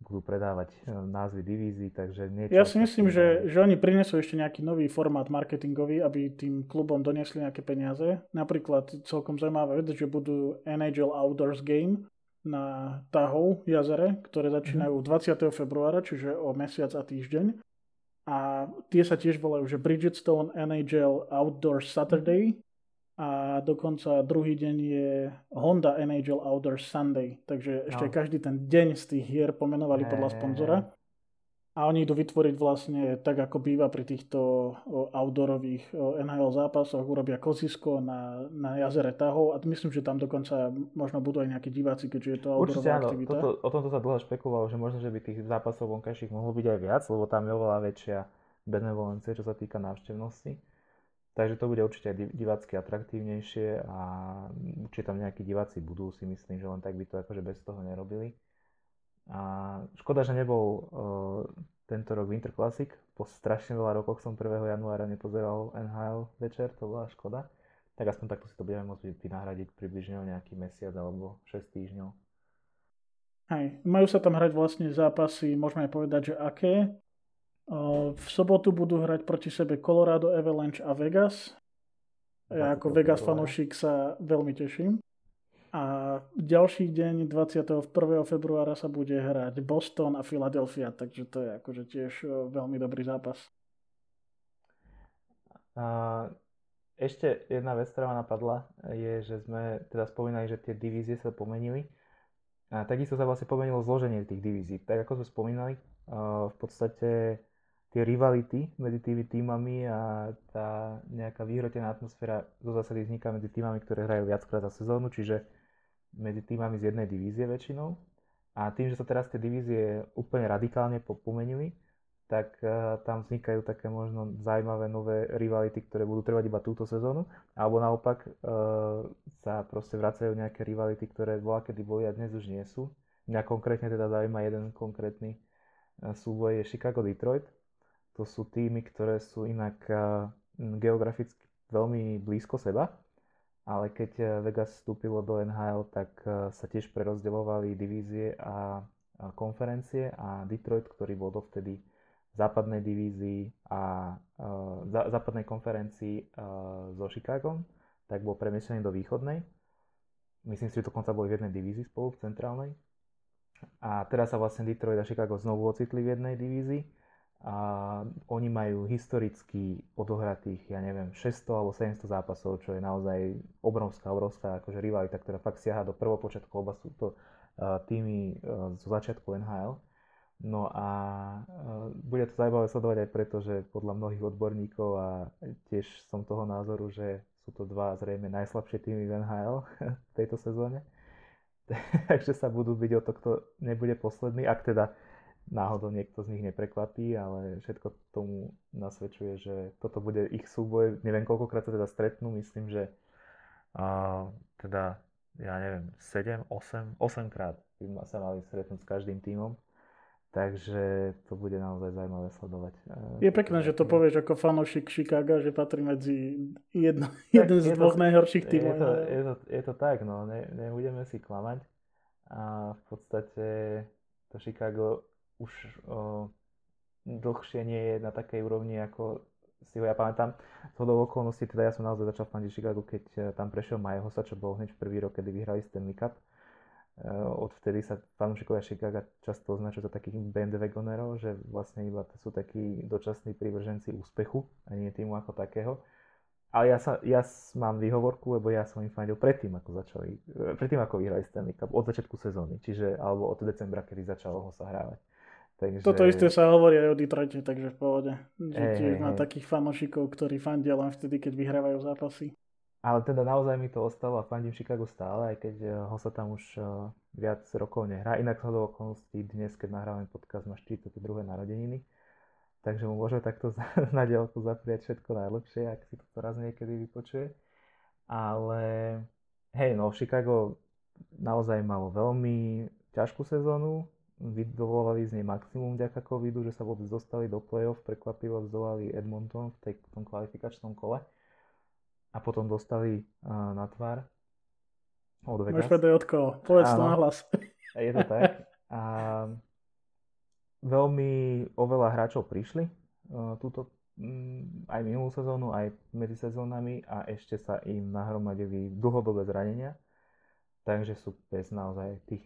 budú predávať e, názvy divízií, takže niečo... Ja si myslím, že, že oni prinesú ešte nejaký nový formát marketingový, aby tým klubom doniesli nejaké peniaze. Napríklad celkom zaujímavá vec, že budú NHL Outdoors Game na Tahov jazere, ktoré začínajú mm-hmm. 20. februára, čiže o mesiac a týždeň. A tie sa tiež volajú, že Bridgestone NHL Outdoor Saturday a dokonca druhý deň je Honda NHL Outdoor Sunday, takže ešte no. každý ten deň z tých hier pomenovali podľa sponzora. A oni idú vytvoriť vlastne tak, ako býva pri týchto outdoorových NHL zápasoch, urobia kozisko na, na jazere Tahov a myslím, že tam dokonca možno budú aj nejakí diváci, keďže je to outdoorová áno. aktivita. Toto, o tomto sa dlho špekulovalo, že možno, že by tých zápasov vonkajších mohlo byť aj viac, lebo tam je oveľa väčšia benevolencie, čo sa týka návštevnosti. Takže to bude určite aj divácky atraktívnejšie a určite tam nejakí diváci budú, si myslím, že len tak by to akože bez toho nerobili. A škoda, že nebol uh, tento rok Winter Classic. Po strašne veľa rokoch som 1. januára nepozeral NHL večer, to bola škoda. Tak aspoň takto si to budeme môcť vynahradiť približne o nejaký mesiac alebo 6 týždňov. Hej, majú sa tam hrať vlastne zápasy, môžeme aj povedať, že aké. V sobotu budú hrať proti sebe Colorado Avalanche a Vegas. Ja ako Vegas fanúšik sa veľmi teším. A ďalší deň 21. februára sa bude hrať Boston a Philadelphia, takže to je akože tiež veľmi dobrý zápas. Uh, ešte jedna vec, ktorá ma napadla, je, že sme teda spomínali, že tie divízie sa pomenili. A takisto sa vlastne pomenilo zloženie tých divízií. Tak ako sme spomínali, v podstate tie rivality medzi tými týmami a tá nejaká vyhrotená atmosféra zo zásady vzniká medzi týmami, ktoré hrajú viackrát za sezónu, čiže medzi týmami z jednej divízie väčšinou. A tým, že sa teraz tie divízie úplne radikálne pomenili, tak uh, tam vznikajú také možno zaujímavé nové rivality, ktoré budú trvať iba túto sezónu, alebo naopak uh, sa proste vracajú nejaké rivality, ktoré bola kedy boli a dnes už nie sú. Mňa konkrétne teda zaujíma jeden konkrétny uh, súboj je Chicago-Detroit. To sú týmy, ktoré sú inak geograficky veľmi blízko seba, ale keď Vegas vstúpilo do NHL, tak uh, sa tiež prerozdeľovali divízie a, konferencie a Detroit, ktorý bol dovtedy západnej divízii a uh, západnej konferencii uh, so Chicagom, tak bol premiesený do východnej. Myslím si, že dokonca boli v jednej divízii spolu v centrálnej. A teraz sa vlastne Detroit a Chicago znovu ocitli v jednej divízii. A oni majú historicky odohratých, ja neviem, 600 alebo 700 zápasov, čo je naozaj obrovská, obrovská akože rivalita, ktorá fakt siaha do prvopočiatku, oba sú to uh, týmy uh, zo začiatku NHL. No a e, bude to zaujímavé sledovať aj preto, že podľa mnohých odborníkov a tiež som toho názoru, že sú to dva zrejme najslabšie týmy v NHL v tejto sezóne. Takže sa budú byť o to, kto nebude posledný, ak teda náhodou niekto z nich neprekvapí, ale všetko tomu nasvedčuje, že toto bude ich súboj. Neviem, koľkokrát sa teda stretnú, myslím, že a, teda, ja neviem, 7, 8, 8 krát by sa mali stretnúť s každým týmom. Takže to bude naozaj zaujímavé sledovať. Je pekné, že to povieš ako fanúšik Chicago, že patrí medzi jedno, jeden z dvoch to, najhorších tímov. Je to, je, to, je to tak, no, ne, nebudeme si klamať. A v podstate to Chicago už o, dlhšie nie je na takej úrovni, ako si ho ja pamätám. Z hodou okolností, teda ja som naozaj začal fandiť Chicago, keď e, tam prešiel Majehosa, čo bol hneď v prvý rok, kedy vyhrali Stanley Cup Eh, odvtedy sa fanúšikovia Chicago často označujú za takých bandwagonerov, že vlastne iba sú takí dočasní prívrženci úspechu a nie týmu ako takého. Ale ja, sa, ja mám výhovorku, lebo ja som im fandil predtým, ako začali, eh, predtým ako vyhrali Stanley Cup, od začiatku sezóny, čiže alebo od decembra, kedy začalo ho sa hrávať. Takže... Toto isté sa hovorí aj o Detroite, takže v pohode. Že hey, tiež hey, má takých fanúšikov, ktorí fandia len vtedy, keď vyhrávajú zápasy. Ale teda naozaj mi to ostalo a fandím Chicago stále, aj keď eh, ho sa tam už eh, viac rokov nehrá. Inak sa do okolností dnes, keď nahrávame podcast, má 42. narodeniny. Takže mu môže takto na dielku zapriať všetko najlepšie, ak si to raz niekedy vypočuje. Ale hej, no Chicago naozaj malo veľmi ťažkú sezónu, vydolovali z nej maximum vďaka covidu, že sa vôbec dostali do play-off, prekvapivo vzdolali Edmonton v, tej, v tom kvalifikačnom kole a potom dostali uh, na tvár od Vegas. Môžeš povedať od koho, povedz to na hlas. Je to tak. A veľmi oveľa hráčov prišli uh, túto um, aj minulú sezónu, aj medzi sezónami a ešte sa im nahromadili dlhodobé zranenia. Takže sú bez naozaj tých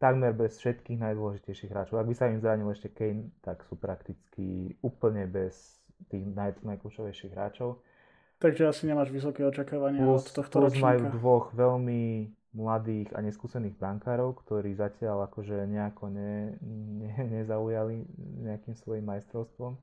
takmer bez všetkých najdôležitejších hráčov. Ak by sa im zranil ešte Kane, tak sú prakticky úplne bez tých naj, najkľúčovejších hráčov. Takže asi nemáš vysoké očakávania plus, od tohto plus ročníka. majú dvoch veľmi mladých a neskúsených brankárov, ktorí zatiaľ akože nejako ne, ne, nezaujali nejakým svojim majstrovstvom.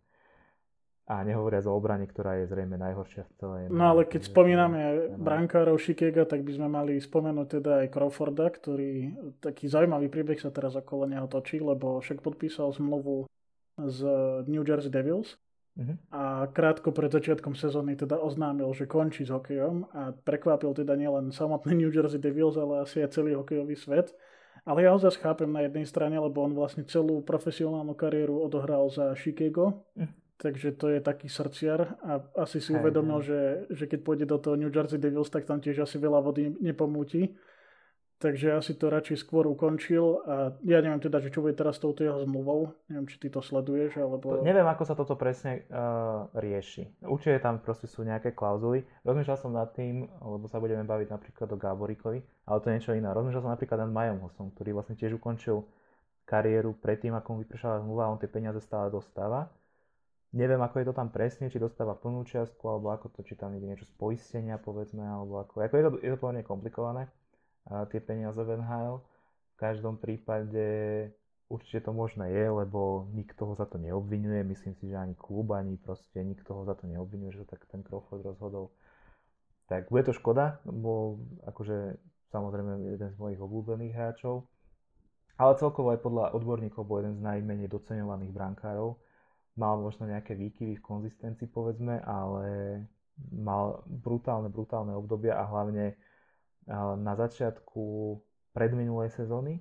A nehovoriac o obrane, ktorá je zrejme najhoršia v celej. No ale keď spomíname brankárov Šikega, tak by sme mali spomenúť teda aj Crawforda, ktorý taký zaujímavý príbeh sa teraz okolo neho točí, lebo však podpísal zmluvu z New Jersey Devils Uh-huh. A krátko pred začiatkom sezóny teda oznámil, že končí s hokejom a prekvapil teda nielen samotný New Jersey Devils, ale asi aj celý hokejový svet. Ale ja ho zase chápem na jednej strane, lebo on vlastne celú profesionálnu kariéru odohral za Chicago, uh-huh. Takže to je taký srdciar a asi si uvedomil, že, že keď pôjde do toho New Jersey Devils, tak tam tiež asi veľa vody nepomúti Takže ja si to radšej skôr ukončil a ja neviem teda, že čo bude teraz s touto jeho zmluvou. Neviem, či ty to sleduješ, alebo... To, neviem, ako sa toto presne uh, rieši. Určite tam proste sú nejaké klauzuly. Rozmýšľal som nad tým, lebo sa budeme baviť napríklad o Gáborikovi, ale to je niečo iné. Rozmýšľal som napríklad nad Majom Hosom, ktorý vlastne tiež ukončil kariéru predtým, ako mu vypršala zmluva a on tie peniaze stále dostáva. Neviem, ako je to tam presne, či dostáva plnú čiastku, alebo ako to, či tam ide niečo z poistenia, povedzme, alebo ako, ako je to, je to pomerne komplikované, a tie peniaze v NHL. V každom prípade určite to možné je, lebo nikto ho za to neobvinuje, myslím si, že ani klub, ani proste nikto ho za to neobvinuje, že to tak ten Crawford rozhodol. Tak bude to škoda, bo akože samozrejme jeden z mojich obľúbených hráčov, ale celkovo aj podľa odborníkov bol jeden z najmenej doceňovaných brankárov. Mal možno nejaké výkyvy v konzistencii, povedzme, ale mal brutálne, brutálne obdobia a hlavne na začiatku predminulej sezóny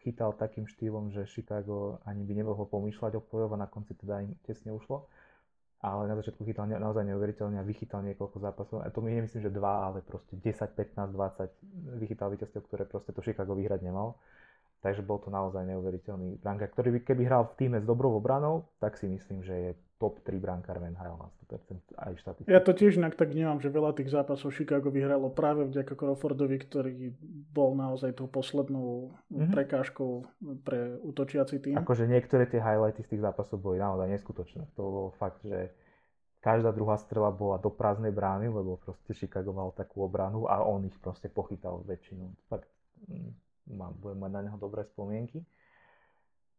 chytal takým štýlom, že Chicago ani by nemohlo pomýšľať o play a na konci teda im tesne ušlo. Ale na začiatku chytal naozaj neuveriteľne a vychytal niekoľko zápasov. A to my nemyslím, že dva, ale proste 10, 15, 20 vychytal víťazstiev, ktoré proste to Chicago vyhrať nemal. Takže bol to naozaj neuveriteľný brankár, ktorý by keby hral v týme s dobrou obranou, tak si myslím, že je top 3 brankár v NHL na 100% aj štatistiky. Ja to tiež inak tak vnímam, že veľa tých zápasov Chicago vyhralo práve vďaka Crawfordovi, ktorý bol naozaj tou poslednou mm-hmm. prekážkou pre útočiaci tým. Akože niektoré tie highlighty z tých zápasov boli naozaj neskutočné. To bol fakt, že každá druhá strela bola do prázdnej brány, lebo proste Chicago mal takú obranu a on ich proste pochytal väčšinu. Fakt, mm mám, budem mať na neho dobré spomienky.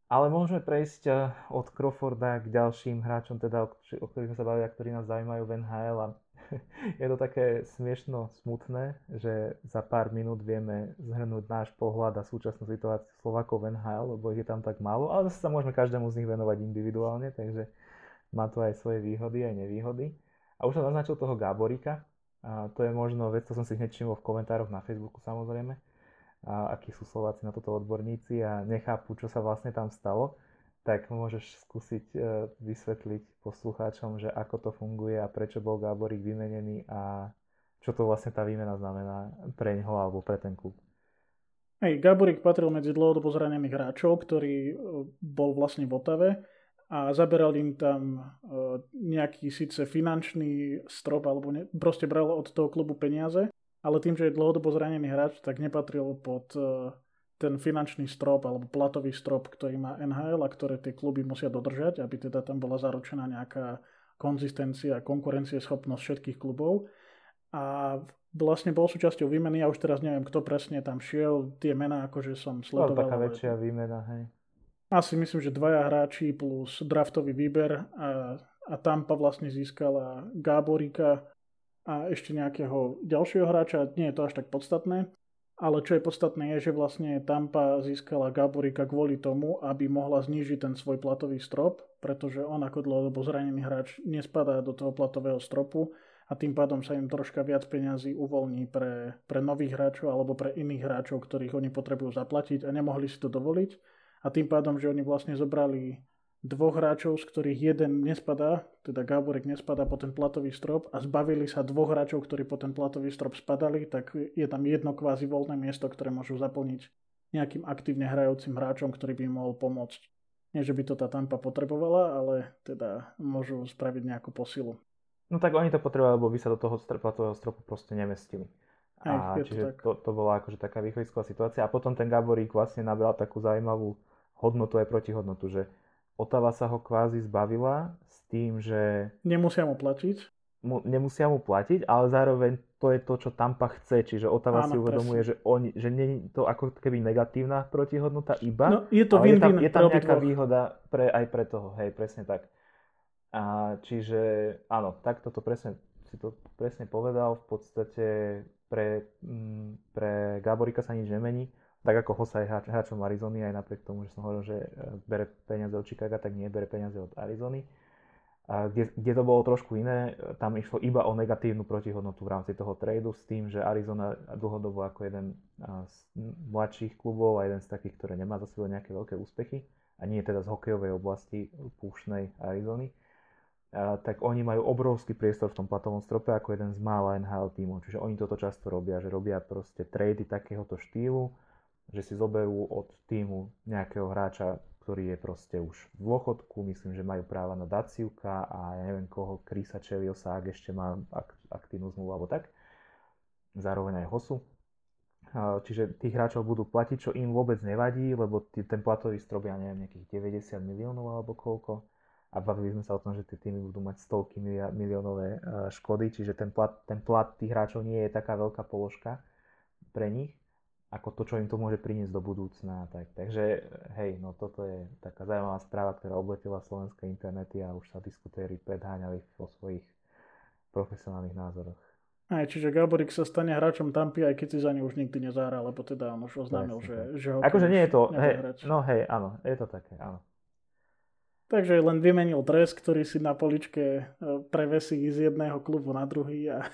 Ale môžeme prejsť eh, od Crawforda k ďalším hráčom, teda, o ktorých sme sa bavili a ktorí nás zaujímajú v NHL. A je to také smiešno smutné, že za pár minút vieme zhrnúť náš pohľad a súčasnú situáciu Slovakov v NHL, lebo ich je tam tak málo, ale zase sa môžeme každému z nich venovať individuálne, takže má to aj svoje výhody, aj nevýhody. A už som naznačil toho Gáborika, a to je možno vec, to som si hneď všimol v komentároch na Facebooku samozrejme, a akí sú Slováci na toto odborníci a nechápu, čo sa vlastne tam stalo, tak môžeš skúsiť e, vysvetliť poslucháčom, že ako to funguje a prečo bol Gáborík vymenený a čo to vlastne tá výmena znamená pre ňoho alebo pre ten klub. Hej, Gáborík patril medzi dlhodobo zranených hráčov, ktorý e, bol vlastne v Otave a zaberal im tam e, nejaký síce finančný strop, alebo ne, proste bral od toho klubu peniaze ale tým, že je dlhodobo zranený hráč, tak nepatril pod e, ten finančný strop alebo platový strop, ktorý má NHL a ktoré tie kluby musia dodržať, aby teda tam bola zaručená nejaká konzistencia a konkurencieschopnosť všetkých klubov. A vlastne bol súčasťou výmeny, ja už teraz neviem, kto presne tam šiel, tie mená akože som sledoval. taká väčšia výmena, hej. Asi myslím, že dvaja hráči plus draftový výber a, a Tampa vlastne získala Gáborika, a ešte nejakého ďalšieho hráča, nie je to až tak podstatné. Ale čo je podstatné je, že vlastne Tampa získala Gaborika kvôli tomu, aby mohla znížiť ten svoj platový strop, pretože on ako dlhodobo zranený hráč nespadá do toho platového stropu a tým pádom sa im troška viac peňazí uvoľní pre, pre nových hráčov alebo pre iných hráčov, ktorých oni potrebujú zaplatiť a nemohli si to dovoliť. A tým pádom, že oni vlastne zobrali dvoch hráčov, z ktorých jeden nespadá, teda Gáborek nespadá po ten platový strop a zbavili sa dvoch hráčov, ktorí po ten platový strop spadali, tak je tam jedno kvázi voľné miesto, ktoré môžu zaplniť nejakým aktívne hrajúcim hráčom, ktorý by im mohol pomôcť. Nie, že by to tá Tampa potrebovala, ale teda môžu spraviť nejakú posilu. No tak oni to potrebovali, lebo by sa do toho platového stropu proste nemestili. A čiže to, to, to bola akože taká východisková situácia. A potom ten Gaborík vlastne nabral takú zaujímavú hodnotu aj protihodnotu, že Otava sa ho kvázi zbavila s tým, že... Nemusia mu platiť. Mu, nemusia mu platiť, ale zároveň to je to, čo Tampa chce. Čiže Otava Áno, si uvedomuje, presne. že, oni, že nie je to ako keby negatívna protihodnota iba, no, je to ale je tam, je tam nejaká výhoda pre, aj pre toho. Hej, presne tak. A čiže áno, takto to presne, si to presne povedal. V podstate pre, mm, pre Gáborika sa nič nemení tak ako Hossa je hráč, hráčom Arizony, aj napriek tomu, že som hovoril, že e, bere peniaze od Chicago, tak nie bere peniaze od Arizony. A kde, kde to bolo trošku iné, e, tam išlo iba o negatívnu protihodnotu v rámci toho tradu s tým, že Arizona dlhodobo ako jeden z mladších klubov a jeden z takých, ktoré nemá za sebou nejaké veľké úspechy a nie teda z hokejovej oblasti púšnej Arizony, a, tak oni majú obrovský priestor v tom platovom strope ako jeden z mála NHL tímov. Čiže oni toto často robia, že robia proste trady takéhoto štýlu, že si zoberú od týmu nejakého hráča, ktorý je proste už v dôchodku, myslím, že majú práva na Daciuka a ja neviem koho, Krisa Čeliosa, ak ešte má aktívnu zmluvu alebo tak. Zároveň aj Hosu. Čiže tých hráčov budú platiť, čo im vôbec nevadí, lebo ten platový strop, ja neviem, nejakých 90 miliónov alebo koľko. a bavili sme sa o tom, že tie týmy budú mať stovky miliónové škody, čiže ten plat, ten plat tých hráčov nie je taká veľká položka pre nich, ako to, čo im to môže priniesť do budúcna. Tak, takže hej, no toto je taká zaujímavá správa, ktorá obletela slovenské internety a už sa diskutéri predháňali vo svojich profesionálnych názoroch. Aj, čiže Gaborik sa stane hráčom Tampy, aj keď si za ňu už nikdy nezahral, lebo teda on už oznámil, že, že ho Akože nie je to, hej, no hej, áno, je to také, áno. Takže len vymenil dres, ktorý si na poličke e, prevesí z jedného klubu na druhý a,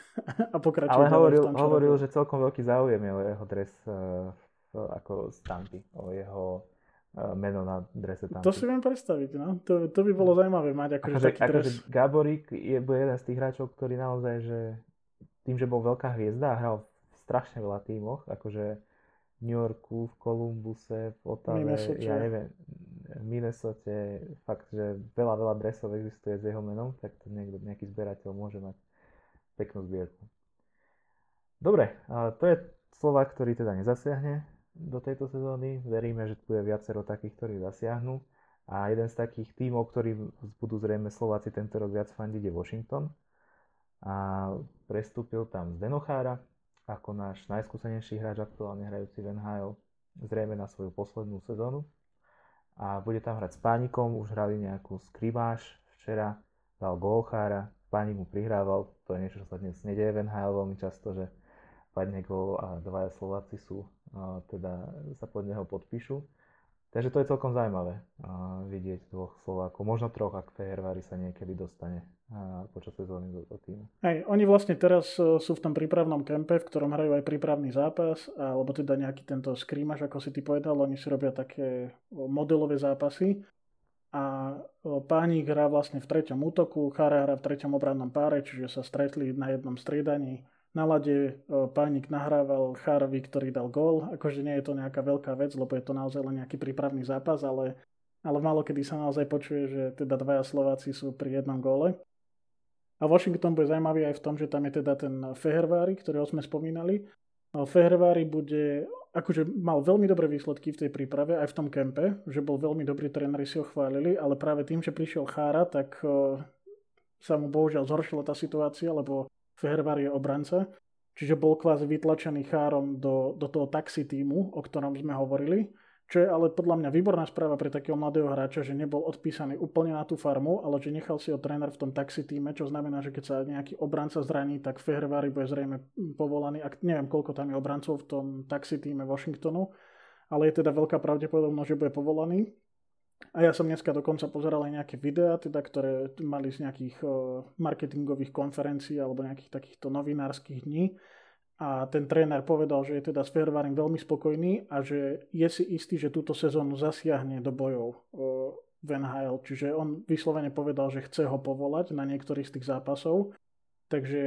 a pokračuje Ale hovoril, v tom, hovoril že celkom veľký záujem je o jeho dres uh, ako z Tampy, o jeho uh, meno na drese Tampy. To si viem predstaviť, no. To, to by bolo zaujímavé mať akože, akože taký akože dres. Gaborik je, jeden z tých hráčov, ktorý naozaj, že tým, že bol veľká hviezda a hral v strašne veľa tímoch, akože v New Yorku, v Columbuse, v Otave, ja neviem, v Minnesota, fakt, že veľa, veľa dresov existuje s jeho menom, tak to niekto, nejaký zberateľ môže mať peknú zbierku. Dobre, to je Slovak, ktorý teda nezasiahne do tejto sezóny. Veríme, že tu je viacero takých, ktorí zasiahnu. A jeden z takých tímov, ktorí budú zrejme Slováci tento rok viac fandiť, je Washington a prestúpil tam z Denochára ako náš najskúsenejší hráč aktuálne hrajúci v NHL, zrejme na svoju poslednú sezónu. A bude tam hrať s Pánikom, už hrali nejakú skribáž včera, dal Golchára, Pánik mu prihrával, to je niečo, čo sa dnes nedieje v NHL veľmi často, že padne gól a dvaja Slováci sú, teda sa pod neho podpíšu. Takže to je celkom zaujímavé vidieť dvoch Slovákov, možno troch, ak Fehervári sa niekedy dostane počas sezóny do, do týmu. Hej, oni vlastne teraz uh, sú v tom prípravnom kempe, v ktorom hrajú aj prípravný zápas, alebo teda nejaký tento skrímaž, ako si ty povedal, oni si robia také modelové zápasy a Pánik hrá vlastne v treťom útoku, Chára hrá v treťom obrannom páre, čiže sa stretli na jednom striedaní na lade Pánik nahrával Chárovi, ktorý dal gól. Akože nie je to nejaká veľká vec, lebo je to naozaj len nejaký prípravný zápas, ale, ale malo kedy sa naozaj počuje, že teda dvaja Slováci sú pri jednom góle. A Washington bude zaujímavý aj v tom, že tam je teda ten Fehervári, ktorého sme spomínali. Fehervári bude, akože mal veľmi dobré výsledky v tej príprave, aj v tom kempe, že bol veľmi dobrý, tréneri si ho chválili, ale práve tým, že prišiel Chára, tak sa mu bohužiaľ zhoršila tá situácia, lebo Fehervar je obranca, čiže bol kvázi vytlačený chárom do, do toho taxi týmu, o ktorom sme hovorili, čo je ale podľa mňa výborná správa pre takého mladého hráča, že nebol odpísaný úplne na tú farmu, ale že nechal si ho tréner v tom taxi týme, čo znamená, že keď sa nejaký obranca zraní, tak Fehervári bude zrejme povolaný. Ak, neviem, koľko tam je obrancov v tom taxi týme Washingtonu, ale je teda veľká pravdepodobnosť, že bude povolaný. A ja som dneska dokonca pozeral aj nejaké videá, teda, ktoré mali z nejakých uh, marketingových konferencií alebo nejakých takýchto novinárskych dní. A ten tréner povedal, že je teda s Fairwaring veľmi spokojný a že je si istý, že túto sezónu zasiahne do bojov uh, v NHL. Čiže on vyslovene povedal, že chce ho povolať na niektorých z tých zápasov. Takže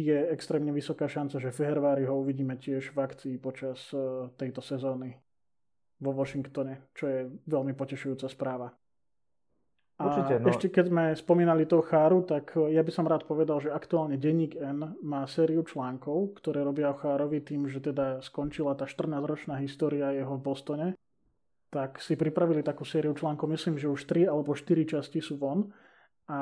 je extrémne vysoká šanca, že Fehervári ho uvidíme tiež v akcii počas uh, tejto sezóny vo Washingtone, čo je veľmi potešujúca správa. A Určite, no. ešte keď sme spomínali toho Cháru, tak ja by som rád povedal, že aktuálne Denník N má sériu článkov, ktoré robia o Chárovi tým, že teda skončila tá 14-ročná história jeho v Bostone. Tak si pripravili takú sériu článkov, myslím, že už 3 alebo 4 časti sú von. A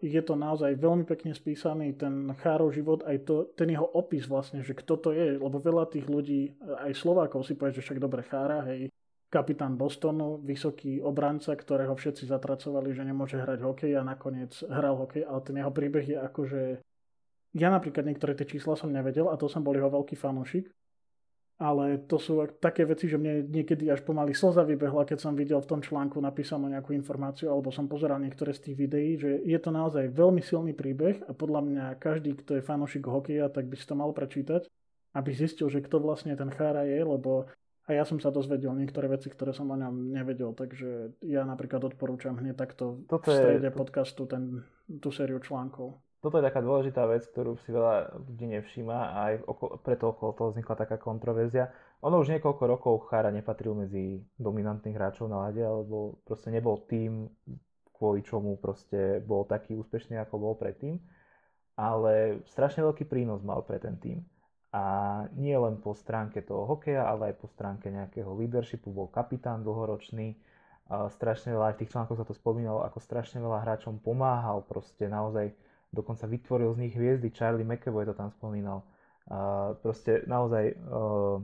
je to naozaj veľmi pekne spísaný, ten Chárov život, aj to, ten jeho opis vlastne, že kto to je, lebo veľa tých ľudí, aj Slovákov si povie, že však dobre Chára, hej, kapitán Bostonu, vysoký obranca, ktorého všetci zatracovali, že nemôže hrať hokej a nakoniec hral hokej, ale ten jeho príbeh je akože... Ja napríklad niektoré tie čísla som nevedel a to som bol jeho veľký fanúšik, ale to sú také veci, že mne niekedy až pomaly slza vybehla, keď som videl v tom článku napísanú nejakú informáciu, alebo som pozeral niektoré z tých videí, že je to naozaj veľmi silný príbeh a podľa mňa každý, kto je fanúšik hokeja, tak by si to mal prečítať, aby zistil, že kto vlastne ten Chára je, lebo a ja som sa dozvedel niektoré veci, ktoré som o ňom nevedel, takže ja napríklad odporúčam hneď takto Toto v strede je... podcastu ten, tú sériu článkov. Toto je taká dôležitá vec, ktorú si veľa ľudí nevšíma a aj okolo, preto okolo toho vznikla taká kontroverzia. Ono už niekoľko rokov Chára nepatril medzi dominantných hráčov na lade, alebo proste nebol tým, kvôli čomu proste bol taký úspešný, ako bol predtým. Ale strašne veľký prínos mal pre ten tým. A nie len po stránke toho hokeja, ale aj po stránke nejakého leadershipu. Bol kapitán dlhoročný. Strašne veľa, aj v tých článkoch sa to spomínalo, ako strašne veľa hráčom pomáhal, proste naozaj dokonca vytvoril z nich hviezdy, Charlie McAvoy to tam spomínal. Proste naozaj uh,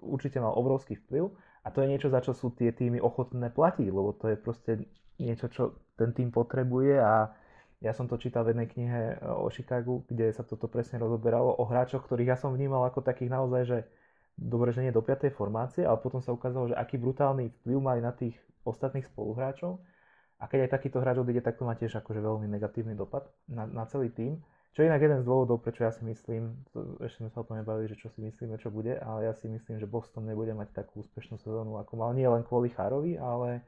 určite mal obrovský vplyv. A to je niečo, za čo sú tie týmy ochotné platiť, lebo to je proste niečo, čo ten tým potrebuje. A ja som to čítal v jednej knihe o Chicagu, kde sa toto presne rozoberalo o hráčoch, ktorých ja som vnímal ako takých naozaj, že dobre, že nie do 5. formácie, ale potom sa ukázalo, že aký brutálny vplyv mali na tých ostatných spoluhráčov. A keď aj takýto hráč odíde, tak to má tiež akože veľmi negatívny dopad na, na celý tým. Čo je inak jeden z dôvodov, prečo ja si myslím, to, ešte sme sa o tom nebavili, že čo si myslíme, čo bude, ale ja si myslím, že Boston nebude mať takú úspešnú sezónu, ako mal nie len kvôli Chárovi, ale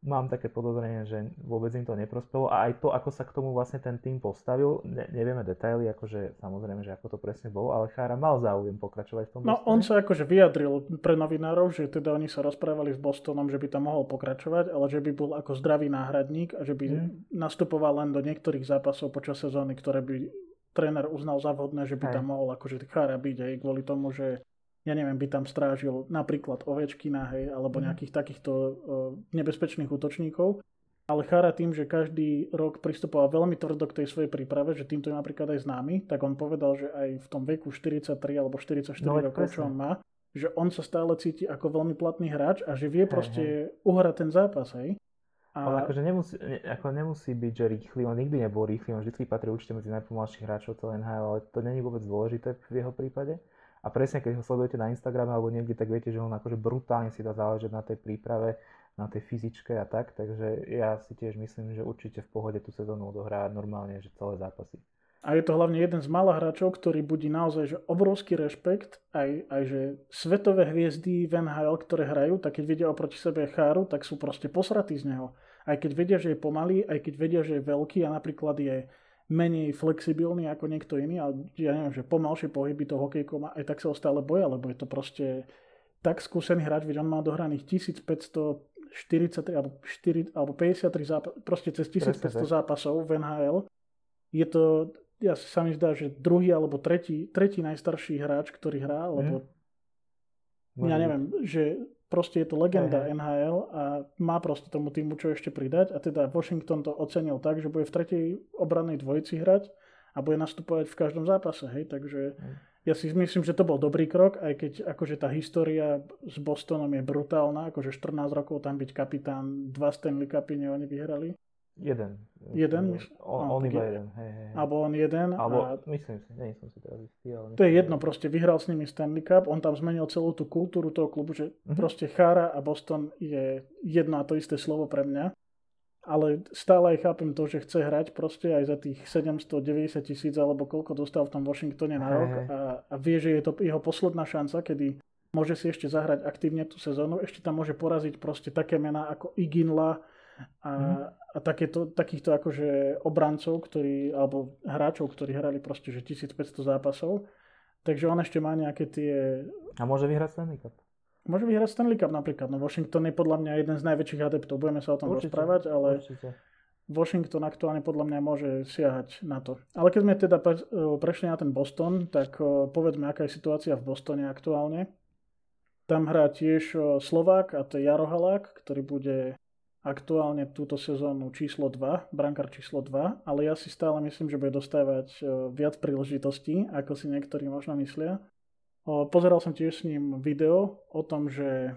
mám také podozrenie, že vôbec im to neprospelo a aj to, ako sa k tomu vlastne ten tým postavil, ne, nevieme detaily, akože samozrejme, že ako to presne bolo, ale Chára mal záujem pokračovať v tom. No Bostone. on sa akože vyjadril pre novinárov, že teda oni sa rozprávali s Bostonom, že by tam mohol pokračovať, ale že by bol ako zdravý náhradník a že by hmm. nastupoval len do niektorých zápasov počas sezóny, ktoré by tréner uznal za vhodné, že by Hej. tam mohol akože Chára byť aj kvôli tomu, že ja neviem, by tam strážil napríklad Ovečkina, hej, alebo mhm. nejakých takýchto uh, nebezpečných útočníkov. Ale Chara tým, že každý rok pristupoval veľmi tvrdo k tej svojej príprave, že týmto je napríklad aj známy, tak on povedal, že aj v tom veku 43 alebo 44 no, rokov, čo on má, že on sa stále cíti ako veľmi platný hráč a že vie hej, proste hej. uhrať ten zápas, hej. A... Ale akože nemusí, ne, ako nemusí byť, že rýchly, on nikdy nebol rýchly, on vždy patrí určite medzi najpomalších hráčov celé NHL, ale to není vôbec dôležité v jeho prípade. A presne keď ho sledujete na Instagrame alebo niekde, tak viete, že on akože brutálne si dá záležať na tej príprave, na tej fyzičke a tak. Takže ja si tiež myslím, že určite v pohode tú sezónu odohrá normálne, že celé zápasy. A je to hlavne jeden z malých hráčov, ktorý budí naozaj že obrovský rešpekt, aj, aj že svetové hviezdy v NHL, ktoré hrajú, tak keď vidia oproti sebe Cháru, tak sú proste posratí z neho. Aj keď vedia, že je pomalý, aj keď vedia, že je veľký a napríklad je menej flexibilný ako niekto iný, ale ja neviem, že pomalšie pohyby toho hokejkou má, aj tak sa ho stále boja, lebo je to proste tak skúsený hráč, veď on má dohraných 1543 alebo, 4, alebo 53 zápas, proste cez 1500 zápasov v NHL. Je to, ja sa mi zdá, že druhý alebo tretí, tretí najstarší hráč, ktorý hrá, lebo mm. ja neviem, že proste je to legenda uh-huh. NHL a má proste tomu týmu čo ešte pridať a teda Washington to ocenil tak, že bude v tretej obrannej dvojici hrať a bude nastupovať v každom zápase, hej, takže uh-huh. ja si myslím, že to bol dobrý krok, aj keď akože tá história s Bostonom je brutálna, akože 14 rokov tam byť kapitán, dva Stanley Cupy oni vyhrali, Jeden. Jeden? On, no, on iba jeden, hej, hej. Alebo on jeden. Alebo, a... myslím si, nie som si teraz istý, ale... To je jedno, proste vyhral s nimi Stanley Cup, on tam zmenil celú tú kultúru toho klubu, že uh-huh. proste Chára a Boston je jedno a to isté slovo pre mňa. Ale stále aj chápem to, že chce hrať proste aj za tých 790 tisíc alebo koľko dostal v tom Washingtone na rok a, a vie, že je to jeho posledná šanca, kedy môže si ešte zahrať aktívne tú sezónu, ešte tam môže poraziť proste také mená ako Iginla, a, mm. A takéto, takýchto akože obrancov, ktorí, alebo hráčov, ktorí hrali proste že 1500 zápasov. Takže on ešte má nejaké tie... A môže vyhrať Stanley Cup. Môže vyhrať Stanley Cup napríklad. No Washington je podľa mňa jeden z najväčších adeptov. Budeme sa o tom určite, rozprávať, ale určite. Washington aktuálne podľa mňa môže siahať na to. Ale keď sme teda pre, prešli na ten Boston, tak povedzme, aká je situácia v Bostone aktuálne. Tam hrá tiež Slovák a to je Jaro Halák, ktorý bude aktuálne túto sezónu číslo 2, brankár číslo 2, ale ja si stále myslím, že bude dostávať e, viac príležitostí, ako si niektorí možno myslia. Pozeral som tiež s ním video o tom, že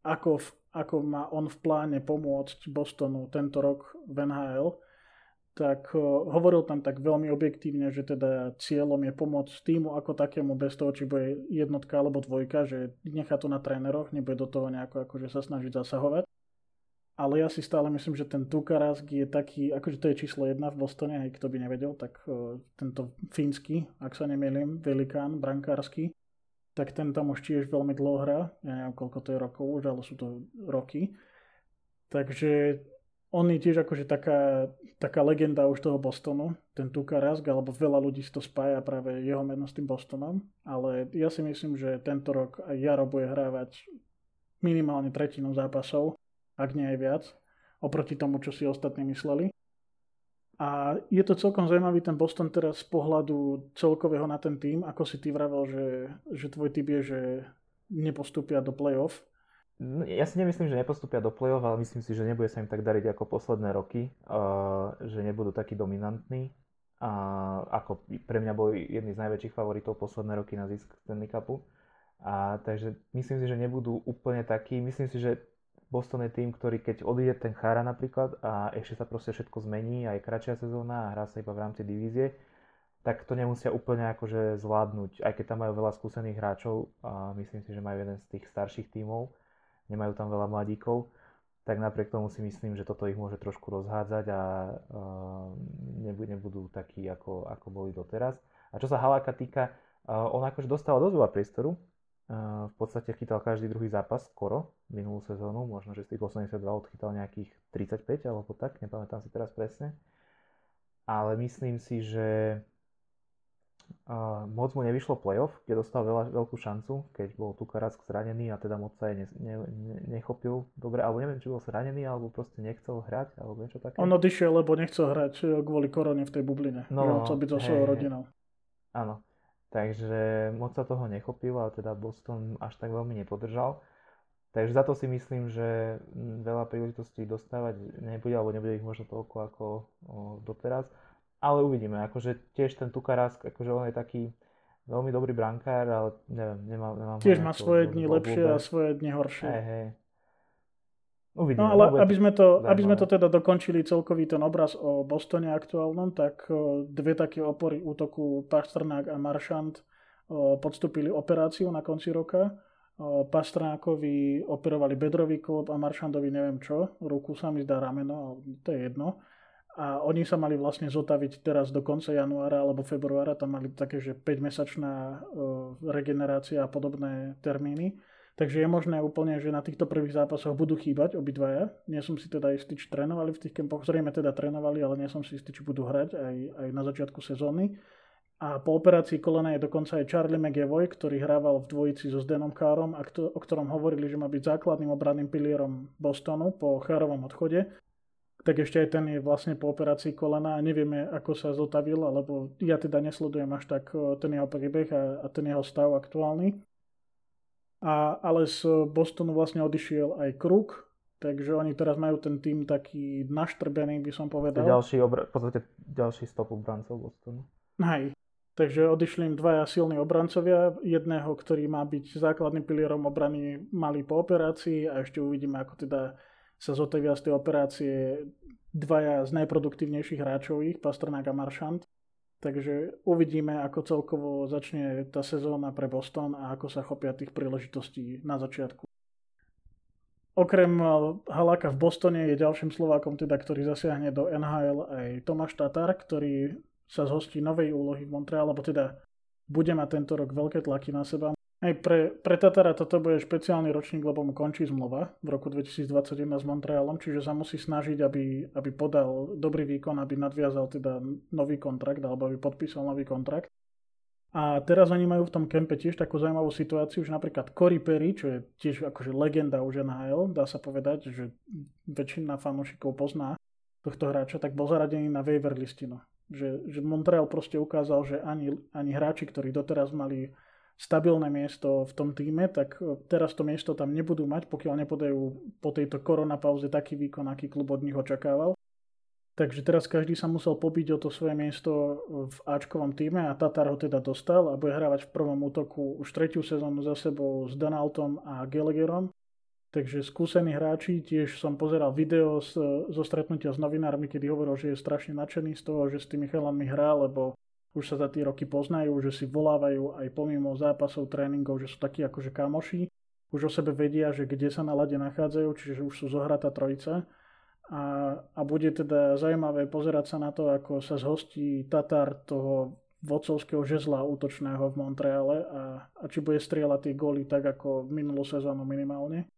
ako, ako má on v pláne pomôcť Bostonu tento rok v NHL tak hovoril tam tak veľmi objektívne, že teda cieľom je pomôcť týmu ako takému bez toho, či bude jednotka alebo dvojka, že nechá to na tréneroch, nebude do toho nejako akože sa snažiť zasahovať. Ale ja si stále myslím, že ten Tukarask je taký, akože to je číslo jedna v Bostone, aj kto by nevedel, tak uh, tento fínsky, ak sa nemýlim, velikán, brankársky, tak ten tam už tiež veľmi dlho hrá, ja neviem koľko to je rokov už, ale sú to roky. Takže on je tiež akože taká, taká legenda už toho Bostonu, ten Tuka Rask, alebo veľa ľudí si to spája práve jeho meno s tým Bostonom, ale ja si myslím, že tento rok aj Jaro bude hrávať minimálne tretinu zápasov, ak nie aj viac, oproti tomu, čo si ostatní mysleli. A je to celkom zaujímavý ten Boston teraz z pohľadu celkového na ten tým, ako si ty vravel, že, že tvoj typ je, že nepostúpia do playoff, ja si nemyslím, že nepostupia do play-off, ale myslím si, že nebude sa im tak dariť ako posledné roky, že nebudú takí dominantní. Ako pre mňa boli jedni z najväčších favoritov posledné roky na zisk Stanley Cupu. A takže myslím si, že nebudú úplne takí. Myslím si, že Boston je tým, ktorý keď odíde ten Chara napríklad a ešte sa proste všetko zmení, aj kratšia sezóna a hrá sa iba v rámci divízie, tak to nemusia úplne akože zvládnuť, aj keď tam majú veľa skúsených hráčov a myslím si, že majú jeden z tých starších tímov, nemajú tam veľa mladíkov, tak napriek tomu si myslím, že toto ich môže trošku rozhádzať a uh, nebudú takí, ako, ako boli doteraz. A čo sa Haláka týka, uh, on akože dostal dosť veľa priestoru, uh, v podstate chytal každý druhý zápas skoro minulú sezónu, možno, že z tých 82 odchytal nejakých 35 alebo tak, nepamätám si teraz presne. Ale myslím si, že Uh, moc mu nevyšlo playoff, kde dostal veľa, veľkú šancu, keď bol Tukarask zranený a teda moc sa aj ne, ne, ne, nechopil dobre, alebo neviem, či bol zranený, alebo proste nechcel hrať, alebo niečo také. On odišiel, lebo nechcel hrať e, kvôli korone v tej bubline. No, chcel byť so svojou rodinou. Áno, takže moc sa toho nechopil a teda Boston až tak veľmi nepodržal. Takže za to si myslím, že veľa príležitostí dostávať nebude, alebo nebude ich možno toľko ako o, doteraz ale uvidíme, akože tiež ten Tukarask, akože on je taký veľmi dobrý brankár, ale neviem, nemám, nemám Tiež má svoje dni lepšie a svoje dni horšie. Hej, hej. Uvidíme. No ale aby sme, to, aby sme to teda dokončili celkový ten obraz o Bostone aktuálnom, tak dve také opory útoku Pasternák a Maršant podstúpili operáciu na konci roka. Pastrnákovi operovali bedrový klop a Maršandovi neviem čo, ruku sa mi zdá rameno, to je jedno a oni sa mali vlastne zotaviť teraz do konca januára alebo februára, tam mali také, že 5-mesačná e, regenerácia a podobné termíny. Takže je možné úplne, že na týchto prvých zápasoch budú chýbať obidvaja. Nie som si teda istý, či trénovali v tých kempoch. Zrejme teda trénovali, ale nie som si istý, či budú hrať aj, aj na začiatku sezóny. A po operácii kolena je dokonca aj Charlie McEvoy, ktorý hrával v dvojici so Zdenom Károm, a kto, o ktorom hovorili, že má byť základným obranným pilierom Bostonu po Chárovom odchode tak ešte aj ten je vlastne po operácii kolena a nevieme, ako sa zotavil, alebo ja teda nesledujem až tak ten jeho príbeh a, a ten jeho stav aktuálny. A, ale z Bostonu vlastne odišiel aj Kruk, takže oni teraz majú ten tým taký naštrbený, by som povedal. Ďalší obra- podstate ďalší stop obrancov Bostonu. Hej, takže odišli im dvaja silní obrancovia, jedného, ktorý má byť základným pilierom obrany malý po operácii a ešte uvidíme, ako teda sa zotavia z tej operácie dvaja z najproduktívnejších hráčov ich, Pasternák a Maršant. Takže uvidíme, ako celkovo začne tá sezóna pre Boston a ako sa chopia tých príležitostí na začiatku. Okrem eh, Halaka v Bostone je ďalším Slovákom, teda, ktorý zasiahne do NHL aj Tomáš Tatar, ktorý sa zhostí novej úlohy v Montreal, alebo teda bude mať tento rok veľké tlaky na seba. Aj pre, pre Tatara toto bude špeciálny ročník, lebo mu končí zmluva v roku 2021 s Montrealom, čiže sa musí snažiť, aby, aby podal dobrý výkon, aby nadviazal teda nový kontrakt, alebo aby podpísal nový kontrakt. A teraz oni majú v tom kempe tiež takú zaujímavú situáciu, že napríklad Cory Perry, čo je tiež akože legenda už NHL, dá sa povedať, že väčšina fanúšikov pozná tohto hráča, tak bol zaradený na waiver listinu. Že, že Montreal proste ukázal, že ani, ani hráči, ktorí doteraz mali stabilné miesto v tom týme, tak e, teraz to miesto tam nebudú mať, pokiaľ nepodajú po tejto koronapauze taký výkon, aký klub od nich očakával. Takže teraz každý sa musel pobiť o to svoje miesto v Ačkovom týme a Tatar ho teda dostal a bude hrávať v prvom útoku už tretiu sezónu za sebou s Donaldom a Gallagherom. Takže skúsení hráči, tiež som pozeral video z, zo stretnutia s novinármi, kedy hovoril, že je strašne nadšený z toho, že s tými chalami hrá, lebo už sa za tie roky poznajú, že si volávajú aj pomimo zápasov, tréningov, že sú takí akože kamoši. Už o sebe vedia, že kde sa na lade nachádzajú, čiže už sú zohratá trojica. A, a bude teda zaujímavé pozerať sa na to, ako sa zhostí Tatar toho vodcovského žezla útočného v Montreale a, a či bude strieľať tie góly tak ako minulú sezónu minimálne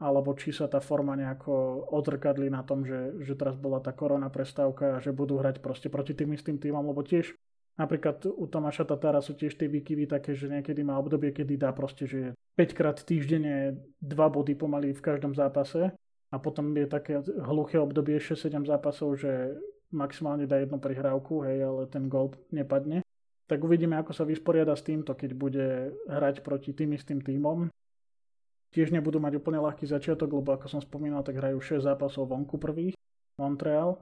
alebo či sa tá forma nejako odrkadli na tom, že, že teraz bola tá korona prestávka a že budú hrať proste proti tým istým týmom, lebo tiež Napríklad u Tomáša Tatára sú tiež tie výkyvy také, že niekedy má obdobie, kedy dá proste, že 5 krát týždenne 2 body pomaly v každom zápase a potom je také hluché obdobie 6-7 zápasov, že maximálne dá jednu prihrávku, hej, ale ten gol nepadne. Tak uvidíme, ako sa vysporiada s týmto, keď bude hrať proti tým istým týmom. tiež nebudú mať úplne ľahký začiatok, lebo ako som spomínal, tak hrajú 6 zápasov vonku prvých, Montreal.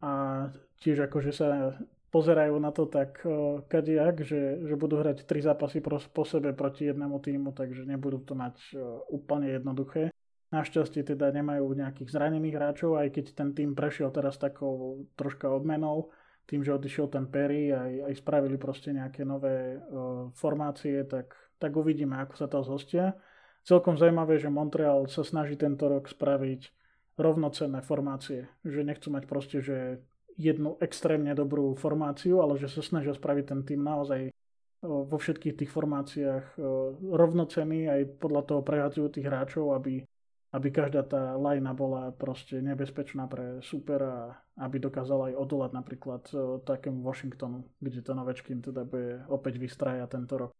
A tiež akože sa pozerajú na to tak uh, kadejak, že, že budú hrať 3 zápasy po sebe proti jednému týmu, takže nebudú to mať uh, úplne jednoduché. Našťastie teda nemajú nejakých zranených hráčov, aj keď ten tým prešiel teraz takou troška obmenou, tým, že odišiel ten Perry, aj, aj spravili proste nejaké nové uh, formácie, tak, tak uvidíme, ako sa to zhostia. Celkom zaujímavé, že Montreal sa snaží tento rok spraviť rovnocenné formácie. Že nechcú mať proste, že jednu extrémne dobrú formáciu, ale že sa snažia spraviť ten tým naozaj vo všetkých tých formáciách rovnocený, aj podľa toho prehádzajú tých hráčov, aby aby každá tá lajna bola proste nebezpečná pre supera, aby dokázala aj odolať napríklad e, takému Washingtonu, kde ten Ovečkin teda bude opäť vystraja tento rok.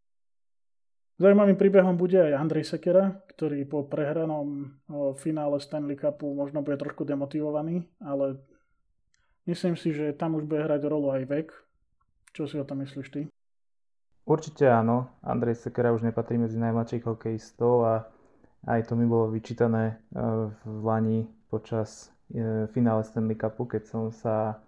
Zajímavým príbehom bude aj Andrej Sekera, ktorý po prehranom e, finále Stanley Cupu možno bude trošku demotivovaný, ale myslím si, že tam už bude hrať rolu aj vek. Čo si o tom myslíš ty? Určite áno. Andrej Sekera už nepatrí medzi najmladších hokejistov a aj to mi bolo vyčítané e, v Lani počas e, finále Stanley Cupu, keď som sa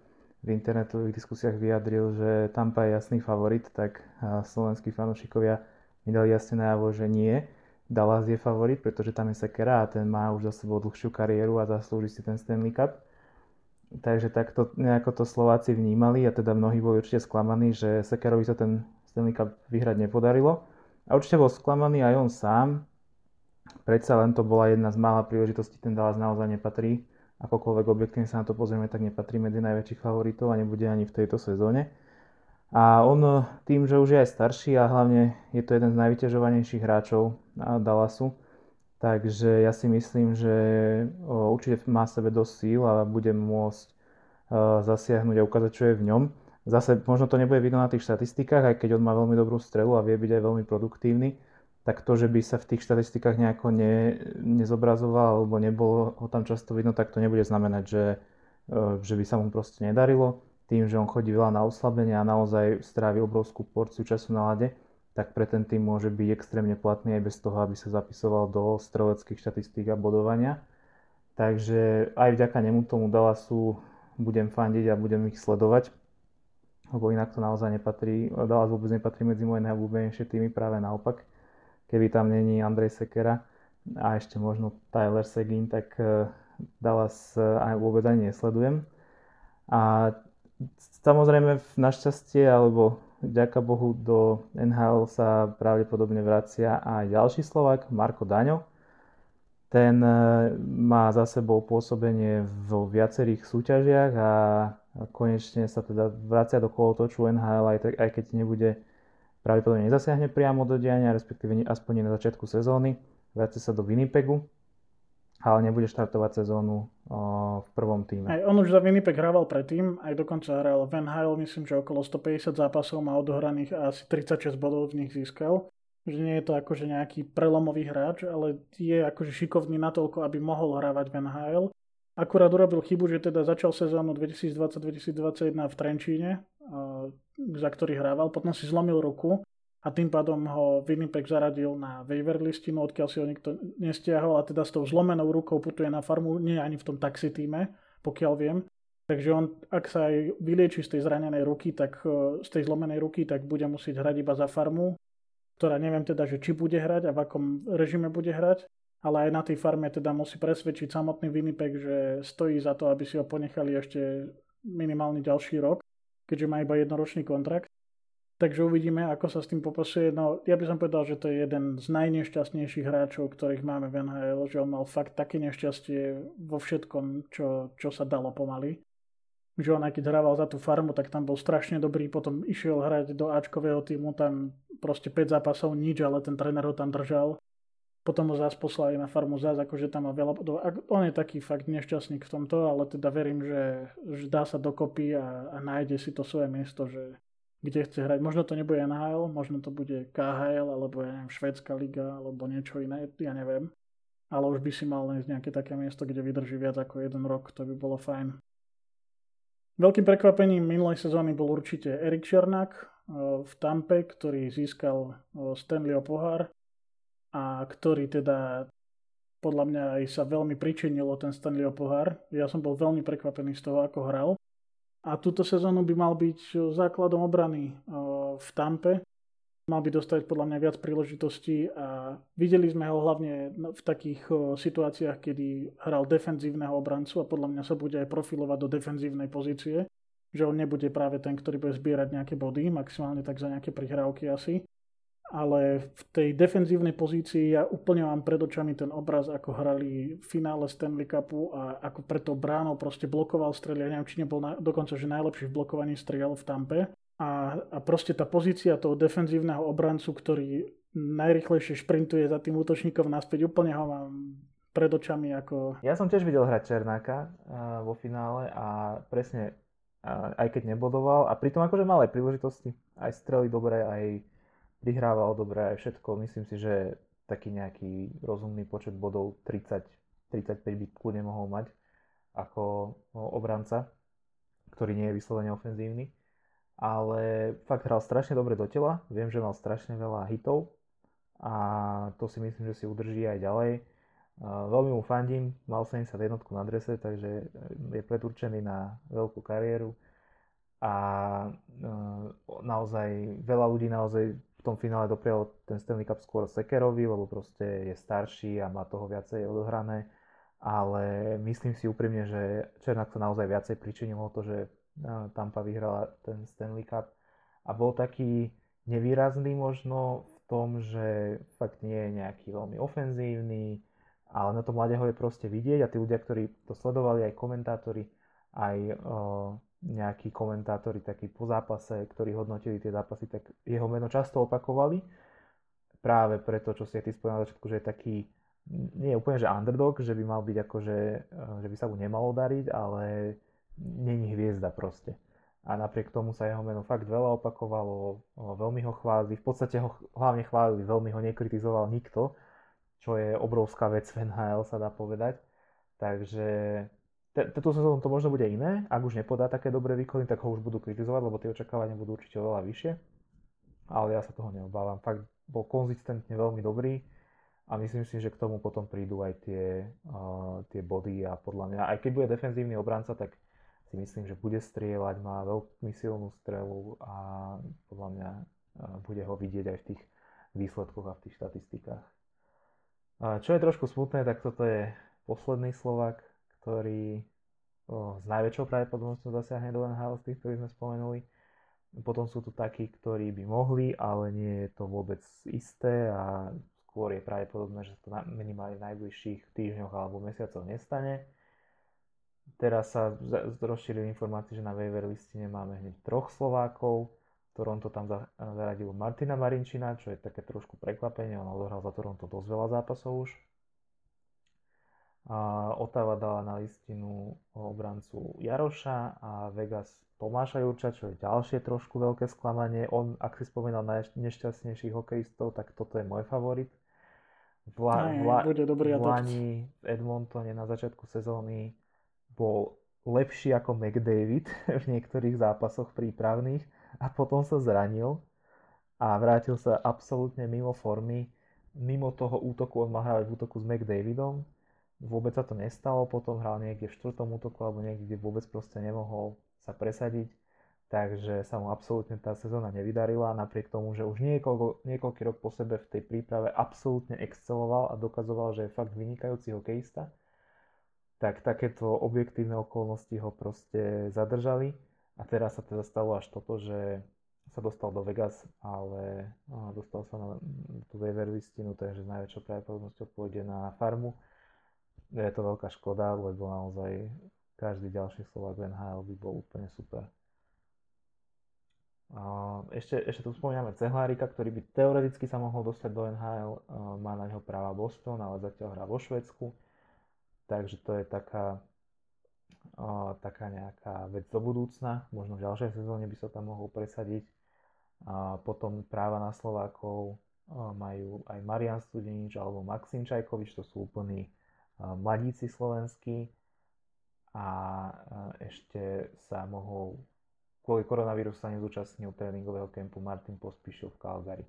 v internetových diskusiách vyjadril, že Tampa je jasný favorit, tak e, slovenskí fanúšikovia mi dali jasne najavo, že nie. Dallas je favorit, pretože tam je Sekera a ten má už za sebou dlhšiu kariéru a zaslúži si ten Stanley Cup. Takže takto nejako to Slováci vnímali a teda mnohí boli určite sklamaní, že Sekerovi sa ten Stanley Cup vyhrať nepodarilo. A určite bol sklamaný aj on sám, predsa len to bola jedna z mála príležitostí, ten Dallas naozaj nepatrí. Akokoľvek objektívne sa na to pozrieme, tak nepatrí medzi najväčších favoritov a nebude ani v tejto sezóne. A on tým, že už je aj starší a hlavne je to jeden z najvyťažovanejších hráčov Dallasu, takže ja si myslím, že určite má sebe dosť síl a bude môcť zasiahnuť a ukázať, čo je v ňom. Zase možno to nebude vidno na tých štatistikách, aj keď on má veľmi dobrú strelu a vie byť aj veľmi produktívny, tak to, že by sa v tých štatistikách nejako ne, nezobrazoval alebo nebolo ho tam často vidno, tak to nebude znamenať, že, e, že by sa mu proste nedarilo. Tým, že on chodí veľa na oslabenie a naozaj strávi obrovskú porciu času na lade, tak pre ten tým môže byť extrémne platný aj bez toho, aby sa zapisoval do streleckých štatistík a bodovania. Takže aj vďaka nemu tomu Dallasu budem fandiť a budem ich sledovať, lebo inak to naozaj nepatrí, Dallas vôbec nepatrí medzi moje najobľúbenejšie týmy, práve naopak keby tam není Andrej Sekera a ešte možno Tyler Seguin, tak e, Dallas e, aj vôbec ani nesledujem. A samozrejme našťastie alebo vďaka Bohu do NHL sa pravdepodobne vracia aj ďalší Slovak, Marko Daňo. Ten e, má za sebou pôsobenie vo viacerých súťažiach a konečne sa teda vracia do kolotoču NHL, aj, aj keď nebude pravdepodobne nezasiahne priamo do diania, respektíve aspoň na začiatku sezóny, vráti sa do Winnipegu, ale nebude štartovať sezónu v prvom týme. Aj on už za Winnipeg hrával predtým, aj dokonca hral Van Hale, myslím, že okolo 150 zápasov má odohraných a asi 36 bodov z nich získal. Že nie je to akože nejaký prelomový hráč, ale je akože šikovný natoľko, aby mohol hrávať Van Hale. Akurát urobil chybu, že teda začal sezónu 2020-2021 v Trenčíne, za ktorý hrával, potom si zlomil ruku a tým pádom ho Winnipeg zaradil na waiver listinu, odkiaľ si ho nikto nestiahol a teda s tou zlomenou rukou putuje na farmu, nie ani v tom taxi týme, pokiaľ viem. Takže on, ak sa aj vylieči z tej zranenej ruky, tak e, z tej zlomenej ruky, tak bude musieť hrať iba za farmu, ktorá neviem teda, že či bude hrať a v akom režime bude hrať, ale aj na tej farme teda musí presvedčiť samotný Winnipeg, že stojí za to, aby si ho ponechali ešte minimálny ďalší rok keďže má iba jednoročný kontrakt. Takže uvidíme, ako sa s tým popasuje. No, ja by som povedal, že to je jeden z najnešťastnejších hráčov, ktorých máme v NHL, že on mal fakt také nešťastie vo všetkom, čo, čo sa dalo pomaly. Že on aj keď hrával za tú farmu, tak tam bol strašne dobrý, potom išiel hrať do Ačkového týmu, tam proste 5 zápasov nič, ale ten tréner ho tam držal potom ho zase poslali na farmu zás, akože tam má veľa. On je taký fakt nešťastník v tomto, ale teda verím, že, že dá sa dokopy a, a nájde si to svoje miesto, že kde chce hrať. Možno to nebude NHL, možno to bude KHL, alebo ja neviem, Švédska liga, alebo niečo iné, ja neviem. Ale už by si mal nájsť nejaké také miesto, kde vydrží viac ako jeden rok, to by bolo fajn. Veľkým prekvapením minulej sezóny bol určite Erik Černák eh, v Tampe, ktorý získal eh, Stanleyho pohár a ktorý teda podľa mňa aj sa veľmi pričinilo ten Stanleyho pohár. Ja som bol veľmi prekvapený z toho, ako hral. A túto sezónu by mal byť základom obrany v Tampe. Mal by dostať podľa mňa viac príležitostí a videli sme ho hlavne v takých situáciách, kedy hral defenzívneho obrancu a podľa mňa sa bude aj profilovať do defenzívnej pozície. Že on nebude práve ten, ktorý bude zbierať nejaké body, maximálne tak za nejaké prihrávky asi ale v tej defenzívnej pozícii ja úplne mám pred očami ten obraz, ako hrali v finále Stanley Cupu a ako preto bránou proste blokoval strely. Ja neviem, či nebol na, dokonca, že najlepší v blokovaní striel v Tampe. A, a proste tá pozícia toho defenzívneho obrancu, ktorý najrychlejšie šprintuje za tým útočníkom naspäť, úplne ho mám pred očami ako... Ja som tiež videl hrať Černáka uh, vo finále a presne, uh, aj keď nebodoval, a pritom akože mal aj príležitosti, aj strely dobre, aj prihrával dobre aj všetko. Myslím si, že taký nejaký rozumný počet bodov 30, 35 by kľudne mohol mať ako obranca, ktorý nie je vyslovene ofenzívny. Ale fakt hral strašne dobre do tela. Viem, že mal strašne veľa hitov a to si myslím, že si udrží aj ďalej. Veľmi mu fandím, mal 71 na drese, takže je predurčený na veľkú kariéru a naozaj veľa ľudí naozaj v tom finále doprial ten Stanley Cup skôr Sekerovi, lebo proste je starší a má toho viacej odohrané. Ale myslím si úprimne, že Černák sa naozaj viacej pričinil o to, že Tampa vyhrala ten Stanley Cup a bol taký nevýrazný možno v tom, že fakt nie je nejaký veľmi ofenzívny, ale na to mladého je proste vidieť a tí ľudia, ktorí to sledovali, aj komentátori, aj nejakí komentátori takí po zápase, ktorí hodnotili tie zápasy, tak jeho meno často opakovali. Práve preto, čo si aj ty spomínal na začiatku, že je taký, nie je úplne, že underdog, že by mal byť ako, že, eh, že by sa mu nemalo dariť, ale není hviezda proste. A napriek tomu sa jeho meno fakt veľa opakovalo, veľmi ho chválili, v podstate ho hlavne chválili, veľmi ho nekritizoval nikto, čo je obrovská vec v NHL, sa dá povedať. Takže tento sezónu to možno bude iné, ak už nepodá také dobré výkony, tak ho už budú kritizovať, lebo tie očakávania budú určite oveľa vyššie. Ale ja sa toho neobávam. Fakt bol konzistentne veľmi dobrý a myslím si, že k tomu potom prídu aj tie, uh, tie body a podľa mňa, aj keď bude defenzívny obranca, tak si myslím, že bude strieľať, má veľmi silnú strelu a podľa mňa uh, bude ho vidieť aj v tých výsledkoch a v tých štatistikách. Uh, čo je trošku smutné, tak toto je posledný Slovak, ktorý o, s najväčšou pravdepodobnosťou zasiahne do NHL z tých, ktorých sme spomenuli. Potom sú tu takí, ktorí by mohli, ale nie je to vôbec isté a skôr je pravdepodobné, že to minimálne v najbližších týždňoch alebo mesiacoch nestane. Teraz sa rozšírili informácie, že na waiver listine máme hneď troch Slovákov. Toronto tam zaradilo Martina Marinčina, čo je také trošku prekvapenie, on odohral za Toronto dosť veľa zápasov už a Otava dala na listinu obrancu Jaroša a Vegas Tomáša Jurča, čo je ďalšie trošku veľké sklamanie. On, ak si spomínal nešťastnejších hokejistov, tak toto je môj favorit. Vla, vla, bude dobrý v Lani v Edmontone na začiatku sezóny bol lepší ako McDavid v niektorých zápasoch prípravných a potom sa zranil a vrátil sa absolútne mimo formy. Mimo toho útoku on mal hrávať v útoku s McDavidom vôbec sa to nestalo, potom hral niekde v štvrtom útoku alebo niekde, kde vôbec proste nemohol sa presadiť, takže sa mu absolútne tá sezóna nevydarila, napriek tomu, že už niekoľko, niekoľký rok po sebe v tej príprave absolútne exceloval a dokazoval, že je fakt vynikajúci hokejista, tak takéto objektívne okolnosti ho proste zadržali. A teraz sa teda stalo až toto, že sa dostal do Vegas, ale dostal sa na tú waiver listinu, takže s najväčšou pravdepodobnosťou pôjde na farmu je to veľká škoda, lebo naozaj každý ďalší Slovak v NHL by bol úplne super. Ešte, ešte tu spomíname Cehlárika, ktorý by teoreticky sa mohol dostať do NHL, má na neho práva Boston, ale zatiaľ hrá vo Švedsku, takže to je taká, taká nejaká vec do budúcna, možno v ďalšej sezóne by sa tam mohol presadiť. A potom práva na Slovákov majú aj Marian Studenič alebo Maxim Čajkovič, to sú úplní mladíci slovenskí a ešte sa mohol kvôli koronavírusu sa nezúčastnil tréningového kempu Martin Pospíšil v Calgary.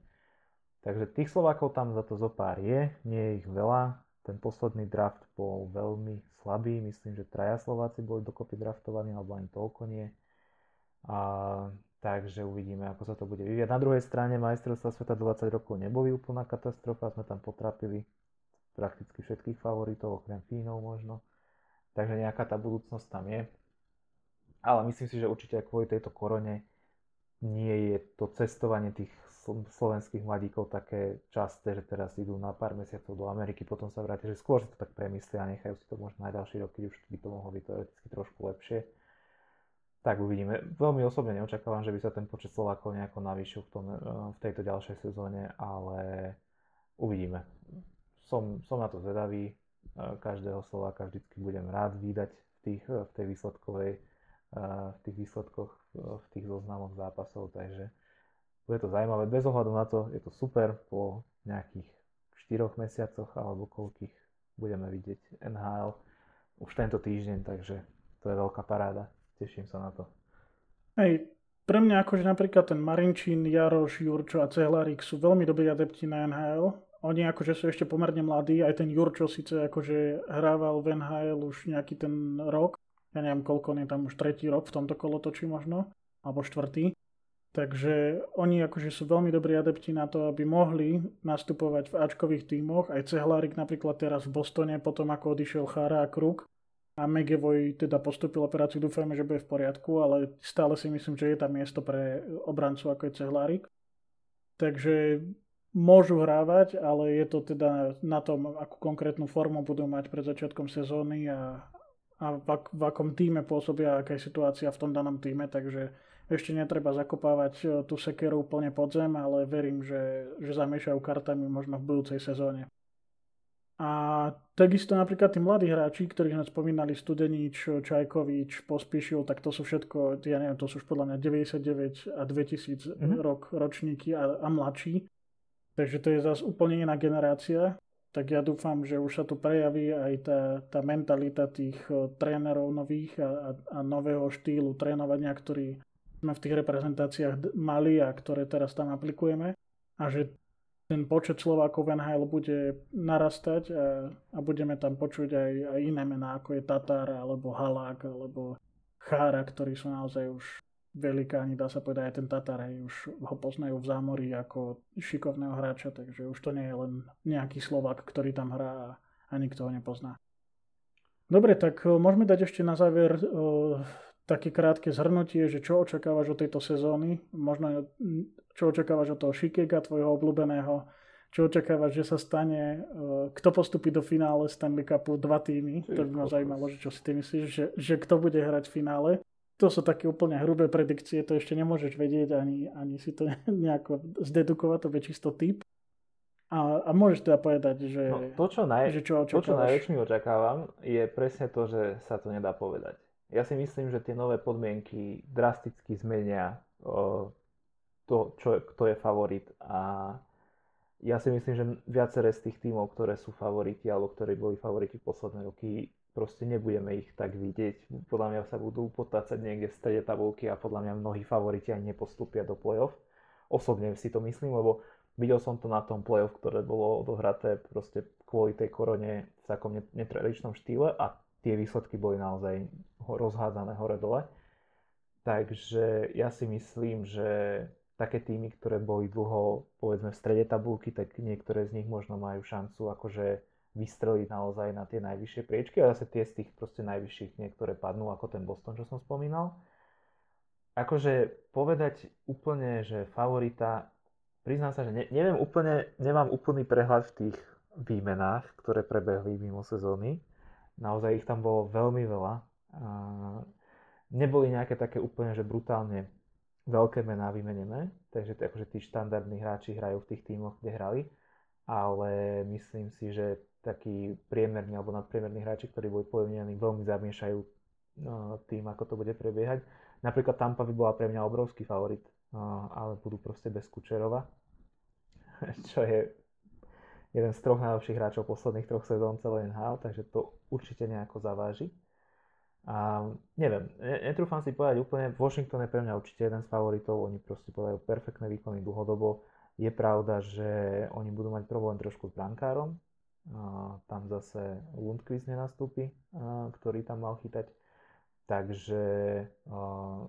Takže tých Slovákov tam za to zo pár je, nie je ich veľa. Ten posledný draft bol veľmi slabý, myslím, že traja Slováci boli dokopy draftovaní, alebo ani toľko nie. A, takže uvidíme, ako sa to bude vyvíjať. Na druhej strane majstrovstva sveta 20 rokov neboli úplná katastrofa, sme tam potrapili prakticky všetkých favoritov, okrem Fínov možno. Takže nejaká tá budúcnosť tam je. Ale myslím si, že určite aj kvôli tejto korone nie je to cestovanie tých slovenských mladíkov také časté, že teraz idú na pár mesiacov do Ameriky, potom sa vrátia, že skôr si to tak premyslia a nechajú si to možno aj ďalší rok, keď už by to mohlo byť teoreticky trošku lepšie. Tak uvidíme. Veľmi osobne neočakávam, že by sa ten počet Slovákov nejako navýšil v, tom, eh, v tejto ďalšej sezóne, ale uvidíme. Som, som na to zvedavý. Eh, každého Slováka vždycky budem rád vydať v, tých, v tej výsledkovej v tých výsledkoch, v tých zoznamoch zápasov, takže bude to zaujímavé. Bez ohľadu na to je to super po nejakých 4 mesiacoch alebo koľkých budeme vidieť NHL už tento týždeň, takže to je veľká paráda. Teším sa na to. Hej, pre mňa akože napríklad ten Marinčín, Jaroš, Jurčo a Cehlárik sú veľmi dobrí adepti na NHL. Oni akože sú ešte pomerne mladí, aj ten Jurčo síce akože hrával v NHL už nejaký ten rok, ja neviem koľko, on je tam už tretí rok v tomto kolotočí možno, alebo štvrtý. Takže oni akože sú veľmi dobrí adepti na to, aby mohli nastupovať v Ačkových tímoch. Aj Cehlárik napríklad teraz v Bostone, potom ako odišiel Chára a Kruk. A Megevoj teda postupil operáciu, dúfajme, že bude v poriadku, ale stále si myslím, že je tam miesto pre obrancu ako je Cehlárik. Takže môžu hrávať, ale je to teda na tom, akú konkrétnu formu budú mať pred začiatkom sezóny a, a v, ak, v akom týme pôsobia, aká je situácia v tom danom týme, takže ešte netreba zakopávať e, tú sekeru úplne pod zem, ale verím, že, že zamiešajú kartami možno v budúcej sezóne. A takisto napríklad tí mladí hráči, ktorých sme spomínali, Studenič, Čajkovič, Pospíšil, tak to sú všetko, ja neviem, to sú už podľa mňa 99 a 2000 mm-hmm. rok ročníky a, a mladší. Takže to je zase úplne iná generácia. Tak ja dúfam, že už sa tu prejaví aj tá, tá mentalita tých trénerov nových a, a, a nového štýlu trénovania, ktorý sme v tých reprezentáciách mali a ktoré teraz tam aplikujeme. A že ten počet Slovákov v NHL bude narastať a, a budeme tam počuť aj, aj iné mená, ako je Tatar alebo Halák alebo Chára, ktorí sú naozaj už velikáni, dá sa povedať, aj ten Tatar, hej, už ho poznajú v zámorí ako šikovného hráča, takže už to nie je len nejaký Slovak, ktorý tam hrá a, nikto ho nepozná. Dobre, tak eh, môžeme dať ešte na záver o, eh, také krátke zhrnutie, že čo očakávaš od tejto sezóny, možno hm, čo očakávaš od toho Šikega, tvojho obľúbeného, čo očakávaš, že sa stane, eh, kto postupí do finále Stanley Cupu, dva týmy, to by ma zaujímalo, že čo si ty myslíš, že, že kto bude hrať v finále to sú také úplne hrubé predikcie, to ešte nemôžeš vedieť ani, ani si to nejako zdedukovať, to je čisto typ. A, a môžeš teda povedať, že, no, to, čo naj, že čo to, čo najväčšmi očakávam, je presne to, že sa to nedá povedať. Ja si myslím, že tie nové podmienky drasticky zmenia o, to, čo, kto je favorit a ja si myslím, že viaceré z tých tímov, ktoré sú favoriti alebo ktorí boli favoriti posledné roky, proste nebudeme ich tak vidieť. Podľa mňa sa budú potácať niekde v strede tabulky a podľa mňa mnohí favoriti ani nepostupia do play-off. Osobne si to myslím, lebo videl som to na tom play-off, ktoré bolo odohraté proste kvôli tej korone v takom netradičnom štýle a tie výsledky boli naozaj rozhádzané hore-dole. Takže ja si myslím, že také týmy, ktoré boli dlho povedzme v strede tabulky, tak niektoré z nich možno majú šancu akože vystreliť naozaj na tie najvyššie priečky a zase tie z tých proste najvyšších niektoré padnú ako ten Boston, čo som spomínal. Akože povedať úplne, že favorita, priznám sa, že ne, neviem úplne, nemám úplný prehľad v tých výmenách, ktoré prebehli mimo sezóny. Naozaj ich tam bolo veľmi veľa. A neboli nejaké také úplne, že brutálne veľké mená vymenené, takže akože tí štandardní hráči hrajú v tých tímoch, kde hrali, ale myslím si, že takí priemerní alebo nadpriemerní hráči, ktorí boli povinení, veľmi zamiešajú no, tým, ako to bude prebiehať. Napríklad Tampa by bola pre mňa obrovský favorit, no, ale budú proste bez Kučerova, čo je jeden z troch najlepších hráčov posledných troch sezón celé NHL, takže to určite nejako zaváži. A neviem, netrúfam si povedať úplne, Washington je pre mňa určite jeden z favoritov, oni proste podajú perfektné výkony dlhodobo, Je pravda, že oni budú mať problém trošku s brankárom. Tam zase Lundqvist nenastúpi, ktorý tam mal chytať. Takže...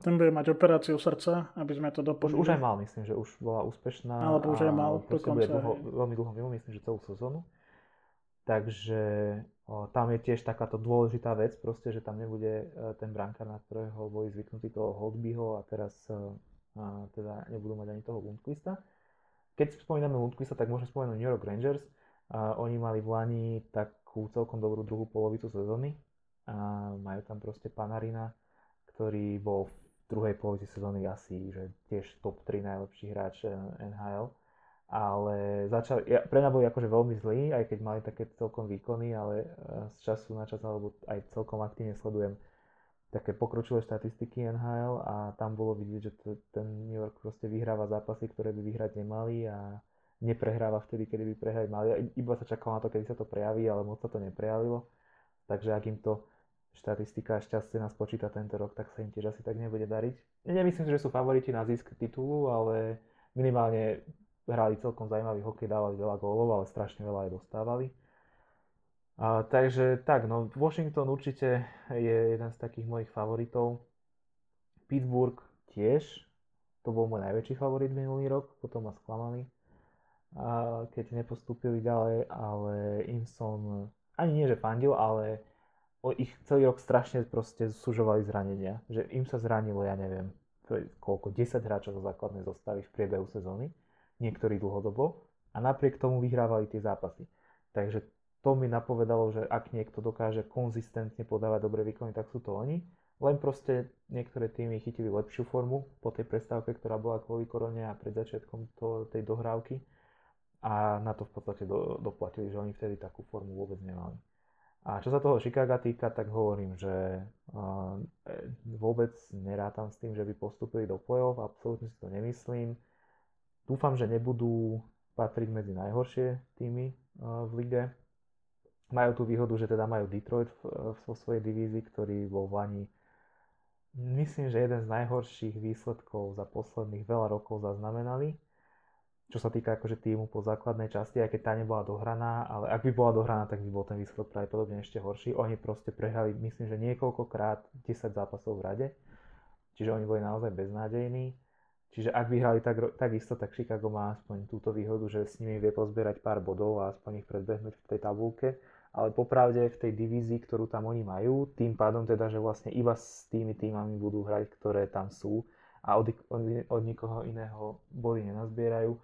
Ten bude mať operáciu srdca, aby sme to doplnili. Už, už aj mal, myslím, že už bola úspešná. Alebo už aj mal dokonca. Bude dlho, veľmi dlho mimo, myslím, že celú sezónu. Takže o, tam je tiež takáto dôležitá vec, proste, že tam nebude e, ten brankár, na ktorého boli zvyknutí toho Holtbyho a teraz e, a, teda nebudú mať ani toho Lundqvista. Keď spomíname Lundqvista, tak môžeme spomenúť New York Rangers. A oni mali v Lani takú celkom dobrú druhú polovicu sezóny a majú tam proste Panarina, ktorý bol v druhej polovici sezóny asi že tiež top 3 najlepší hráč eh, NHL. Ale začal, ja, pre mňa boli akože veľmi zlí, aj keď mali také celkom výkony, ale eh, z času na čas, alebo aj celkom aktívne sledujem také pokročilé štatistiky NHL a tam bolo vidieť, že to, ten New York proste vyhráva zápasy, ktoré by vyhrať nemali a neprehráva vtedy, kedy by prehrať mali. Iba sa čakalo na to, kedy sa to prejaví, ale moc sa to neprejavilo. Takže ak im to štatistika šťastie nás počíta tento rok, tak sa im tiež asi tak nebude dariť. Nemyslím, že sú favoriti na zisk titulu, ale minimálne hrali celkom zaujímavý hokej, dávali veľa gólov, ale strašne veľa aj dostávali. A, takže tak, no Washington určite je jeden z takých mojich favoritov. Pittsburgh tiež, to bol môj najväčší favorit minulý rok, potom ma sklamali, keď nepostúpili ďalej, ale im som ani nie že fandil, ale ich celý rok strašne proste sužovali zranenia. Že im sa zranilo, ja neviem, koľko, 10 hráčov zo základnej zostavy v priebehu sezóny, niektorí dlhodobo, a napriek tomu vyhrávali tie zápasy. Takže to mi napovedalo, že ak niekto dokáže konzistentne podávať dobré výkony, tak sú to oni. Len proste niektoré týmy chytili lepšiu formu po tej prestávke, ktorá bola kvôli korone a pred začiatkom to, tej dohrávky. A na to v podstate do, doplatili, že oni vtedy takú formu vôbec nemali. A čo sa toho Chicago týka, tak hovorím, že uh, vôbec nerátam s tým, že by postupili do play-off, absolútne si to nemyslím. Dúfam, že nebudú patriť medzi najhoršie týmy uh, v lige. Majú tú výhodu, že teda majú Detroit vo svojej divízii, ktorý bol v myslím, že jeden z najhorších výsledkov za posledných veľa rokov zaznamenali čo sa týka akože týmu po základnej časti, aj keď tá nebola dohraná, ale ak by bola dohraná, tak by bol ten výsledok pravdepodobne ešte horší. Oni proste prehrali, myslím, že niekoľkokrát 10 zápasov v rade, čiže oni boli naozaj beznádejní. Čiže ak vyhrali tak, takisto, tak Chicago má aspoň túto výhodu, že s nimi vie pozbierať pár bodov a aspoň ich predbehnúť v tej tabulke. Ale popravde v tej divízii, ktorú tam oni majú, tým pádom teda, že vlastne iba s tými týmami budú hrať, ktoré tam sú a od, od, od nikoho iného body nenazbierajú,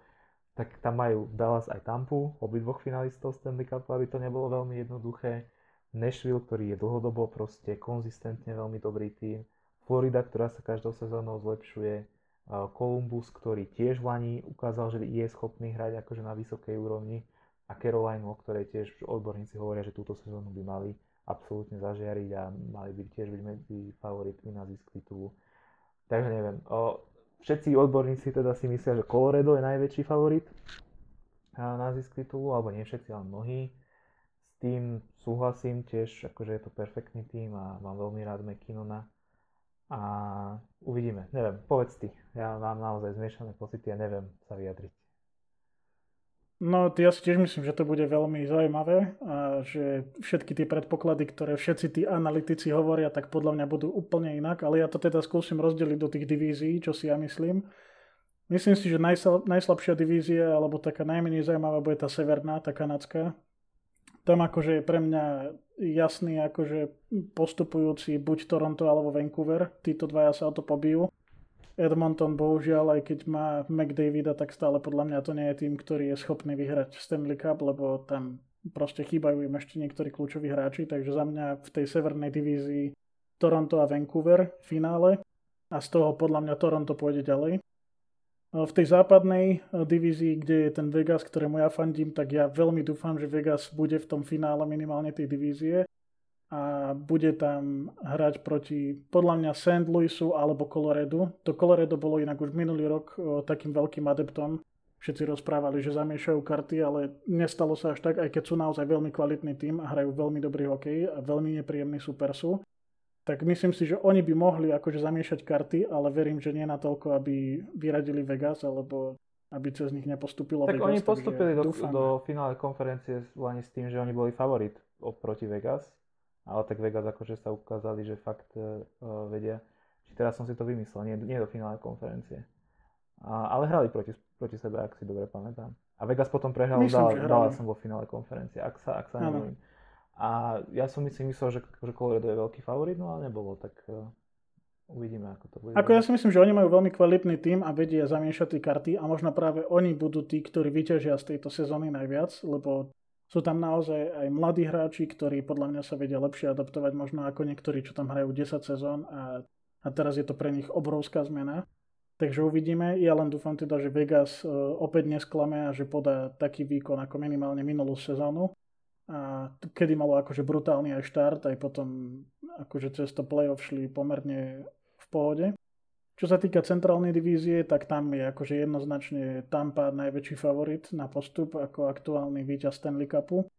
tak tam majú Dallas aj Tampu, obidvoch finalistov Stanley Cupu, aby to nebolo veľmi jednoduché. Nashville, ktorý je dlhodobo proste konzistentne veľmi dobrý tým. Florida, ktorá sa každou sezónou zlepšuje. Columbus, ktorý tiež v Lani ukázal, že je schopný hrať akože na vysokej úrovni. A Caroline, o ktorej tiež odborníci hovoria, že túto sezónu by mali absolútne zažiariť a mali by tiež byť medzi favoritmi na zisk titulu. Takže neviem, všetci odborníci teda si myslia, že Colorado je najväčší favorit na zisk titulu, alebo nie všetci, ale mnohí. S tým súhlasím tiež, akože je to perfektný tým a mám veľmi rád McKinnona. A uvidíme, neviem, povedz ty, ja mám naozaj zmiešané pocity a neviem sa vyjadriť. No, ja si tiež myslím, že to bude veľmi zaujímavé a že všetky tie predpoklady, ktoré všetci tí analytici hovoria, tak podľa mňa budú úplne inak, ale ja to teda skúsim rozdeliť do tých divízií, čo si ja myslím. Myslím si, že najslab, najslabšia divízia, alebo taká najmenej zaujímavá bude tá severná, tá kanadská. Tam akože je pre mňa jasný akože postupujúci buď Toronto alebo Vancouver. Títo dvaja sa o to pobijú. Edmonton bohužiaľ, aj keď má McDavida, tak stále podľa mňa to nie je tým, ktorý je schopný vyhrať Stanley Cup, lebo tam proste chýbajú im ešte niektorí kľúčoví hráči, takže za mňa v tej severnej divízii Toronto a Vancouver v finále a z toho podľa mňa Toronto pôjde ďalej. V tej západnej divízii, kde je ten Vegas, ktorému ja fandím, tak ja veľmi dúfam, že Vegas bude v tom finále minimálne tej divízie a bude tam hrať proti podľa mňa St. Louisu alebo Colorado. To Colorado bolo inak už minulý rok takým veľkým adeptom. Všetci rozprávali, že zamiešajú karty, ale nestalo sa až tak, aj keď sú naozaj veľmi kvalitný tým a hrajú veľmi dobrý hokej a veľmi nepríjemný super sú. Tak myslím si, že oni by mohli akože zamiešať karty, ale verím, že nie natoľko, aby vyradili Vegas alebo aby cez nich nepostúpilo tak Vegas. oni postúpili do, dúfam. do finále konferencie s tým, že oni boli favorit oproti Vegas, ale tak Vegas akože sa ukázali, že fakt uh, vedia. Či teraz som si to vymyslel, nie, nie do finále konferencie. A, ale hrali proti, proti sebe, ak si dobre pamätám. A Vegas potom prehral Myslím, Dal, som vo finále konferencie, ak sa, ak sa nemýlim. A ja som si myslel, že, že Colorado je veľký favorit, no ale nebolo, tak uh, uvidíme, ako to bude. Ako ja si myslím, že oni majú veľmi kvalitný tým a vedia zamiešať tie karty a možno práve oni budú tí, ktorí vyťažia z tejto sezóny najviac, lebo sú tam naozaj aj mladí hráči, ktorí podľa mňa sa vedia lepšie adaptovať možno ako niektorí, čo tam hrajú 10 sezón a, a teraz je to pre nich obrovská zmena. Takže uvidíme. Ja len dúfam teda, že Vegas uh, opäť nesklame a že podá taký výkon ako minimálne minulú sezónu. A kedy malo akože brutálny aj štart, aj potom akože cez to playoff šli pomerne v pohode. Čo sa týka centrálnej divízie, tak tam je akože jednoznačne Tampa najväčší favorit na postup ako aktuálny víťaz Stanley Cupu.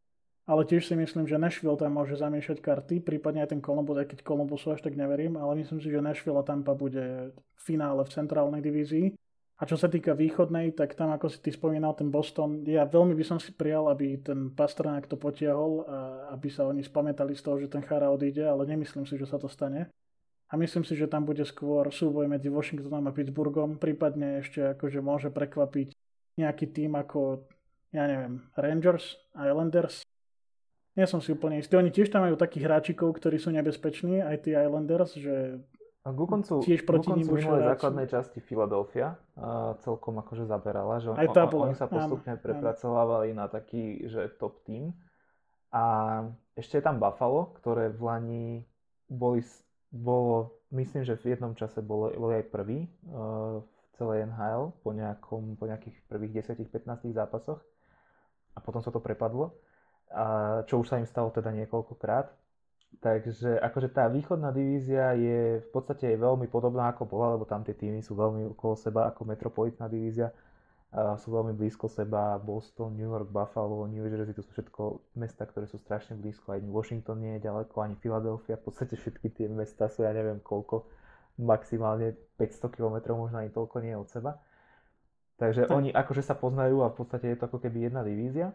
Ale tiež si myslím, že Nashville tam môže zamiešať karty, prípadne aj ten Columbus, aj keď Columbusu až tak neverím, ale myslím si, že Nashville a Tampa bude v finále v centrálnej divízii. A čo sa týka východnej, tak tam, ako si ty spomínal, ten Boston, ja veľmi by som si prijal, aby ten Pastrnak to potiahol a aby sa oni spamätali z toho, že ten Chara odíde, ale nemyslím si, že sa to stane. A myslím si, že tam bude skôr súboj medzi Washingtonom a Pittsburghom, prípadne ešte akože môže prekvapiť nejaký tým ako, ja neviem, Rangers, Islanders, nie som si úplne istý. Oni tiež tam majú takých hráčikov, ktorí sú nebezpeční, aj tí Islanders, že a ku koncu, tiež proti ním už základnej časti Philadelphia uh, celkom akože zaberala, že on, aj tá bola. oni sa postupne áno, prepracovávali áno. na taký, že top team. A ešte je tam Buffalo, ktoré v Lani boli, bolo, myslím, že v jednom čase bolo, boli aj prvý uh, v celej NHL po, nejakom, po nejakých prvých 10-15 zápasoch a potom sa to prepadlo a čo už sa im stalo teda niekoľkokrát. Takže akože tá východná divízia je v podstate veľmi podobná ako bola, lebo tam tie týmy sú veľmi okolo seba ako metropolitná divízia. Sú veľmi blízko seba Boston, New York, Buffalo, New Jersey, to sú všetko mesta, ktoré sú strašne blízko. Ani Washington nie je ďaleko, ani Philadelphia. V podstate všetky tie mesta sú, ja neviem koľko, maximálne 500 km, možno ani toľko nie od seba. Takže tak. oni akože sa poznajú a v podstate je to ako keby jedna divízia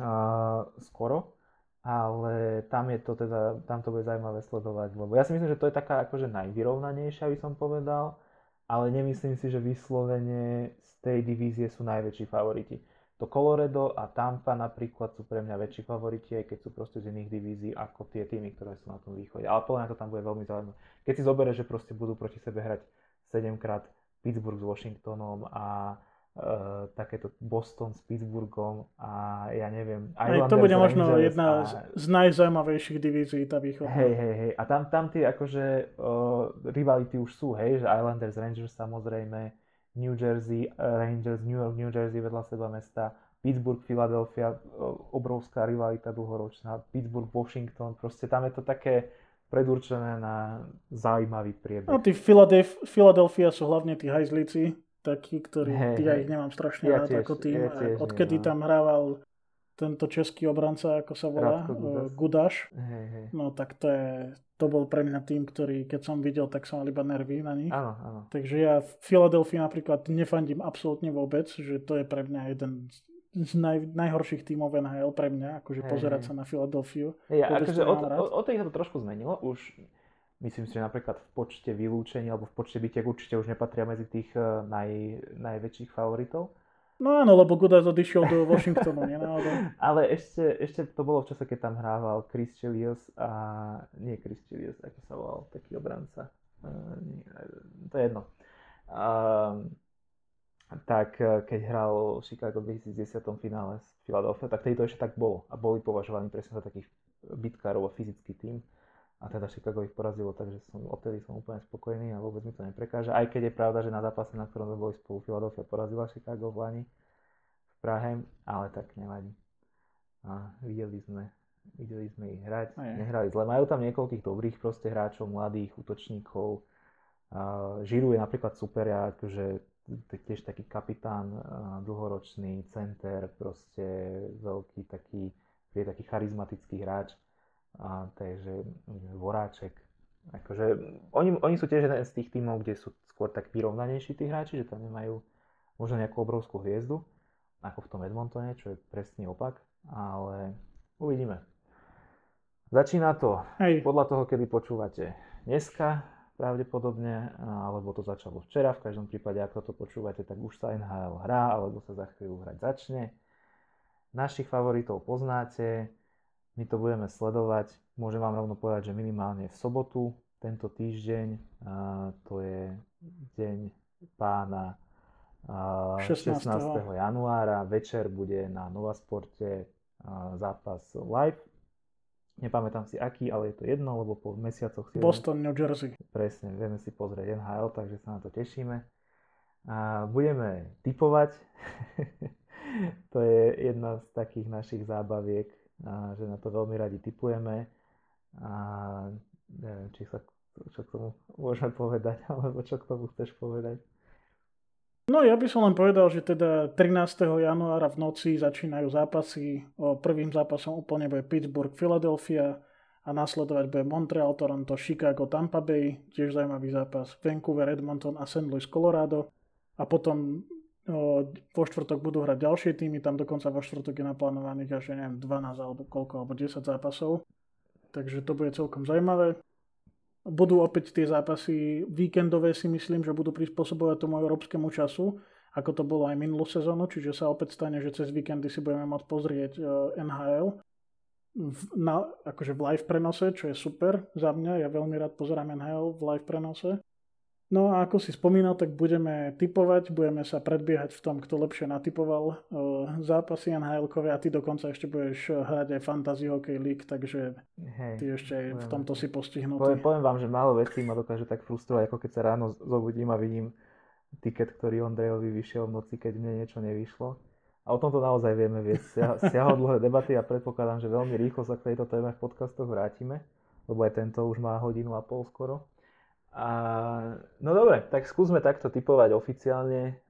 uh, skoro, ale tam je to teda, tam to bude zaujímavé sledovať, lebo ja si myslím, že to je taká akože najvyrovnanejšia, by som povedal, ale nemyslím si, že vyslovene z tej divízie sú najväčší favoriti. To Colorado a Tampa napríklad sú pre mňa väčší favoriti, aj keď sú proste z iných divízií ako tie týmy, ktoré sú na tom východe. Ale podľa mňa to tam bude veľmi zaujímavé. Keď si zoberieš, že proste budú proti sebe hrať 7 krát Pittsburgh s Washingtonom a Uh, takéto Boston s Pittsburghom a ja neviem, Aj to bude možno Rangers jedna a... z najzaujímavejších divízií tá východná. Hej, hej, hej. A tam, tam tie akože uh, rivality už sú, hej, že Islanders, Rangers samozrejme, New Jersey, uh, Rangers, New York, New Jersey vedľa seba mesta, Pittsburgh, Philadelphia, uh, obrovská rivalita dlhoročná, Pittsburgh, Washington, proste tam je to také predurčené na zaujímavý priebeh. No tí Philadelphia sú hlavne tí hajzlíci, taký, ktorý hey, ja ich nemám strašne ja rád tiež, ako tým. Ja tiež, Odkedy no. tam hrával tento český obranca, ako sa volá, Gudaš. Gudaš. Hey, hey. No tak to, je, to bol pre mňa tým, ktorý keď som videl, tak som mal iba nervy na nich. Áno, áno. Takže ja v Filadelfii napríklad nefandím absolútne vôbec, že to je pre mňa jeden z naj, najhorších tímov NHL pre mňa, akože hey, pozerať hey. sa na Filadelfiu. Hey, akože od, od, od tej sa to trošku zmenilo, už Myslím si, že napríklad v počte vylúčení alebo v počte bytiek určite už nepatria medzi tých eh, naj, najväčších favoritov. No áno, lebo Gudas odišiel do Washingtonu, nie Ale ešte, ešte to bolo v čase, keď tam hrával Chris Chilios a... Nie Chris Chilios, ako sa volal, taký obranca. Uh, nie, to je jedno. Uh, tak eh, keď hral Chicago v 2010 finále s Philadelphia, tak tedy to ešte tak bolo. A boli považovaní presne za takých bitkárov a fyzický tým a teda Chicago ich porazilo, takže som, odtedy som úplne spokojný a vôbec mi to neprekáža. Aj keď je pravda, že na zápase, na ktorom sme boli spolu, Philadelphia porazila Chicago v Lani v Prahe, ale tak nevadí. A videli sme, videli sme ich hrať, nehrali zle. Majú tam niekoľkých dobrých proste hráčov, mladých, útočníkov. Uh, Žiru je napríklad super, ja akože tiež taký kapitán, dlhoročný center, proste veľký taký, je taký charizmatický hráč a takže Voráček. Akože, oni, oni sú tiež jeden z tých tímov, kde sú skôr tak vyrovnanejší tí hráči, že tam nemajú možno nejakú obrovskú hviezdu, ako v tom Edmontone, čo je presný opak, ale uvidíme. Začína to Hej. podľa toho, kedy počúvate dneska pravdepodobne, alebo to začalo včera, v každom prípade, ako to počúvate, tak už sa NHL hrá, alebo sa za chvíľu hrať začne. Našich favoritov poznáte, my to budeme sledovať. Môžem vám rovno povedať, že minimálne v sobotu, tento týždeň, to je deň pána 16. 16. januára, večer bude na Nova Sporte zápas live Nepamätám si aký, ale je to jedno, lebo po mesiacoch si... Boston, New Jersey. Presne, vieme si pozrieť NHL, takže sa na to tešíme. A budeme typovať. to je jedna z takých našich zábaviek, a že na to veľmi radi typujeme. A neviem, či sa čo k tomu môžeme povedať, alebo čo k tomu chceš povedať. No ja by som len povedal, že teda 13. januára v noci začínajú zápasy. O prvým zápasom úplne bude Pittsburgh, Philadelphia a nasledovať bude Montreal, Toronto, Chicago, Tampa Bay, tiež zaujímavý zápas, Vancouver, Edmonton a St. Louis, Colorado. A potom vo štvrtok budú hrať ďalšie týmy, tam dokonca vo štvrtok je naplánovaných až neviem, 12 alebo koľko, alebo 10 zápasov. Takže to bude celkom zaujímavé budú opäť tie zápasy víkendové si myslím, že budú prispôsobovať tomu európskemu času, ako to bolo aj minulú sezónu, čiže sa opäť stane, že cez víkendy si budeme môcť pozrieť e, NHL v, na, akože v live prenose, čo je super za mňa. Ja veľmi rád pozerám NHL v live prenose. No a ako si spomínal, tak budeme typovať, budeme sa predbiehať v tom, kto lepšie natypoval uh, zápasy nhl a ty dokonca ešte budeš hrať aj Fantasy Hockey League, takže Hej, ty ešte v tomto si postihnutý. Poviem, poviem vám, že málo vecí ma dokáže tak frustrovať, ako keď sa ráno zobudím a vidím tiket, ktorý Ondrejovi vyšiel v noci, keď mne niečo nevyšlo. A o tomto naozaj vieme viesť siahodlhé debaty a predpokladám, že veľmi rýchlo sa k tejto téme v podcastoch vrátime, lebo aj tento už má hodinu a pol skoro. A, no dobre, tak skúsme takto typovať oficiálne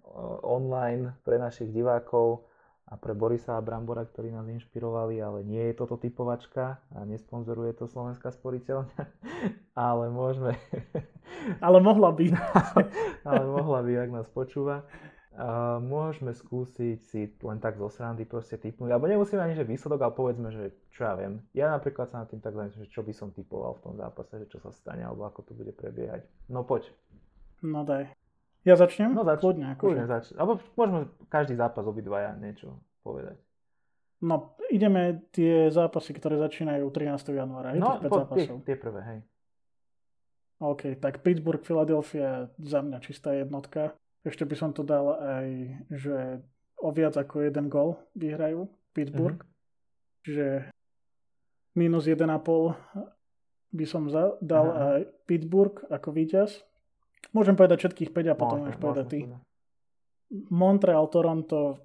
online pre našich divákov a pre Borisa a Brambora, ktorí nás inšpirovali, ale nie je toto typovačka a nesponzoruje to Slovenská sporiteľňa, ale môžeme... ale mohla by. ale mohla by, ak nás počúva. Uh, môžeme skúsiť si len tak zo srandy proste typnúť, alebo nemusíme ani, že výsledok, ale povedzme, že čo ja viem. Ja napríklad sa na tým tak zamyslím, že čo by som typoval v tom zápase, že čo sa stane, alebo ako to bude prebiehať. No poď. No daj. Ja začnem? No zač- kľudne. Akože. Zač- alebo môžeme každý zápas obidvaja niečo povedať. No, ideme tie zápasy, ktoré začínajú 13. januára. No, po, tie, tie prvé, hej. OK, tak Pittsburgh, Philadelphia, za mňa čistá jednotka. Ešte by som to dal aj, že o viac ako jeden gol vyhrajú Pittsburgh. Mm-hmm. Čiže minus 1,5 by som za, dal Aha. aj Pittsburgh ako víťaz. Môžem povedať všetkých 5 a potom môžem, povedať ty. Montreal, Toronto,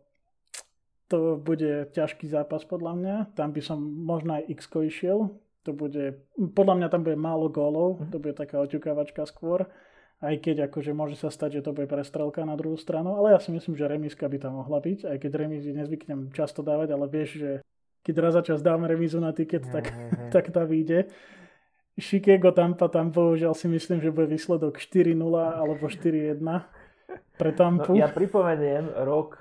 to bude ťažký zápas podľa mňa. Tam by som možno aj x išiel. To bude, podľa mňa tam bude málo gólov, mm. to bude taká oťukávačka skôr aj keď akože môže sa stať, že to bude prestrelka na druhú stranu, ale ja si myslím, že remiska by tam mohla byť, aj keď remízy nezvyknem často dávať, ale vieš, že keď raz za čas dáme remízu na tiket, tak, tak tá vyjde. Chicago Tampa, tam bohužiaľ si myslím, že bude výsledok 4-0 alebo 4-1 pre Tampu. No, ja pripomeniem rok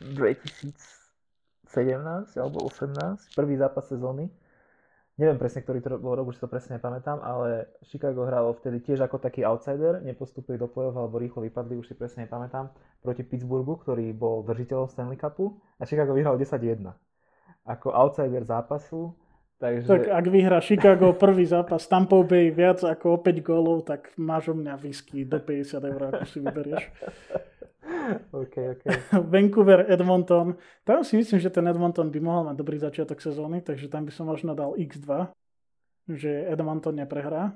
2017 alebo 18, prvý zápas sezóny, neviem presne, ktorý to bol rok, už to presne nepamätám, ale Chicago hralo vtedy tiež ako taký outsider, nepostupili do play-off alebo rýchlo vypadli, už si presne nepamätám, proti Pittsburghu, ktorý bol držiteľom Stanley Cupu a Chicago vyhral 10-1. Ako outsider zápasu, Takže... Tak ak vyhrá Chicago prvý zápas Tampa Bay viac ako 5 gólov, tak máš o mňa whisky do 50 eur, ako si vyberieš. okay, okay. Vancouver, Edmonton. Tam si myslím, že ten Edmonton by mohol mať dobrý začiatok sezóny, takže tam by som možno dal X2, že Edmonton neprehrá.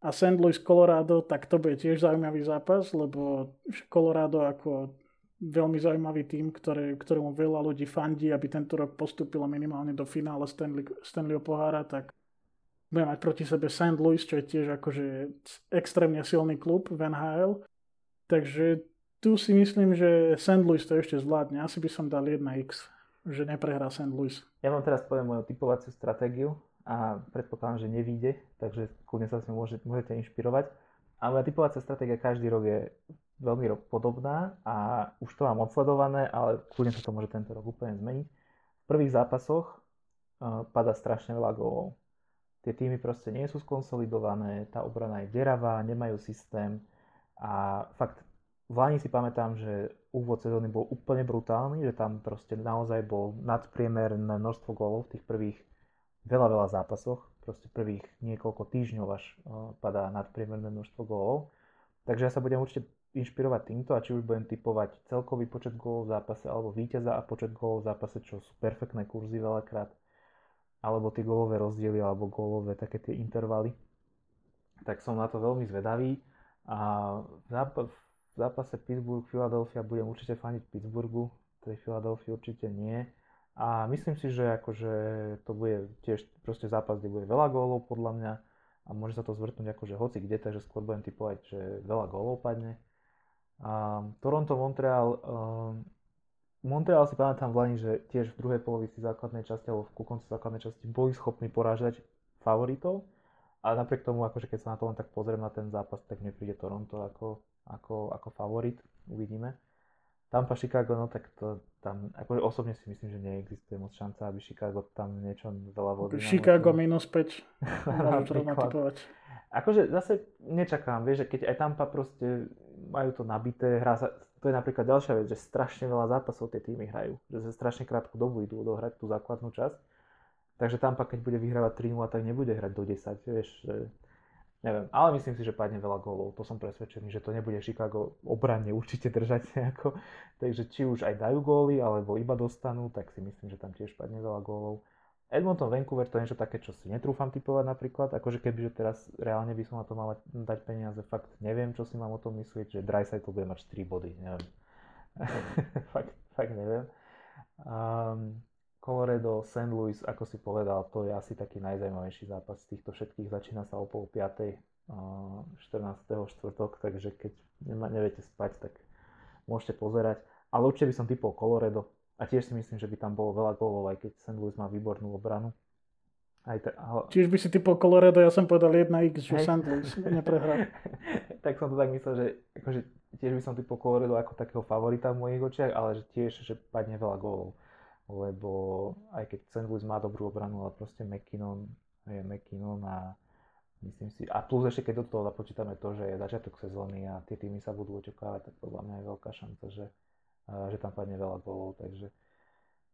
A St. Louis, Colorado, tak to bude tiež zaujímavý zápas, lebo Colorado ako veľmi zaujímavý tým, ktoré, ktorému veľa ľudí fandí, aby tento rok postúpilo minimálne do finále Stanley, Stanleyho pohára, tak bude mať proti sebe St. Louis, čo je tiež akože extrémne silný klub v NHL. Takže tu si myslím, že St. Louis to ešte zvládne. Asi by som dal 1x, že neprehrá St. Louis. Ja vám teraz poviem moju typovaciu stratégiu a predpokladám, že nevíde, takže kľudne sa s môžete, môžete inšpirovať. A moja typovacia stratégia každý rok je veľmi podobná a už to mám odsledované, ale kľudne sa to môže tento rok úplne zmeniť. V prvých zápasoch uh, padá strašne veľa gólov. Tie týmy proste nie sú skonsolidované, tá obrana je deravá, nemajú systém a fakt v Lani si pamätám, že úvod sezóny bol úplne brutálny, že tam proste naozaj bol nadpriemerné množstvo gólov v tých prvých veľa, veľa zápasoch. Proste prvých niekoľko týždňov až padá nadpriemerné množstvo gólov. Takže ja sa budem určite inšpirovať týmto a či už budem typovať celkový počet gólov v zápase alebo víťaza a počet gólov v zápase, čo sú perfektné kurzy veľakrát, alebo tie gólové rozdiely alebo gólové také tie intervaly, tak som na to veľmi zvedavý. A v zápase Pittsburgh-Philadelphia budem určite faniť Pittsburghu, tej Philadelphia určite nie. A myslím si, že akože to bude tiež proste zápas, kde bude veľa gólov podľa mňa a môže sa to zvrtnúť akože hoci kde, takže skôr budem typovať, že veľa gólov padne. A Toronto, Montreal, um, Montreal si pamätám v Lani, že tiež v druhej polovici základnej časti alebo ku koncu základnej časti boli schopní porážať favoritov, ale napriek tomu, akože keď sa na to len tak pozriem na ten zápas, tak mne príde Toronto ako ako, ako favorit, uvidíme. Tampa Chicago, no tak to tam, akože osobne si myslím, že neexistuje moc šanca, aby Chicago tam niečo veľa vody Chicago minus 5, typovať. Akože zase nečakám, vieš, že keď aj Tampa proste majú to nabité, hrá sa, to je napríklad ďalšia vec, že strašne veľa zápasov tie týmy hrajú, že za strašne krátku dobu idú odohrať tú základnú časť. Takže Tampa, keď bude vyhrávať 3 tak nebude hrať do 10, vieš, že Neviem, ale myslím si, že padne veľa gólov. To som presvedčený, že to nebude Chicago obranne určite držať nejako. Takže či už aj dajú góly, alebo iba dostanú, tak si myslím, že tam tiež padne veľa gólov. Edmonton, Vancouver to je niečo také, čo si netrúfam typovať napríklad. Akože kebyže teraz reálne by som na to mal dať peniaze, fakt neviem, čo si mám o tom myslieť, že to bude mať 4 body, neviem. fakt, fakt neviem. Um, Colorado, St. Louis, ako si povedal, to je asi taký najzajímavejší zápas z týchto všetkých. Začína sa o pol 5. 14. štvrtok, takže keď neviete spať, tak môžete pozerať. Ale určite by som typol Colorado a tiež si myslím, že by tam bolo veľa gólov, aj keď St. Louis má výbornú obranu. Aj te, ale... Čiže by si typol Colorado, ja som povedal 1x, že St. Louis neprehrá. tak som to tak myslel, že akože, tiež by som typol Colorado ako takého favorita v mojich očiach, ale že tiež, že padne veľa gólov lebo aj keď St. Louis má dobrú obranu, ale proste McKinnon je McKinnon a myslím si, a plus ešte keď do toho započítame to, že je začiatok sezóny a tie týmy sa budú očakávať, tak podľa mňa je veľká šanca, že, že tam padne veľa gólov, takže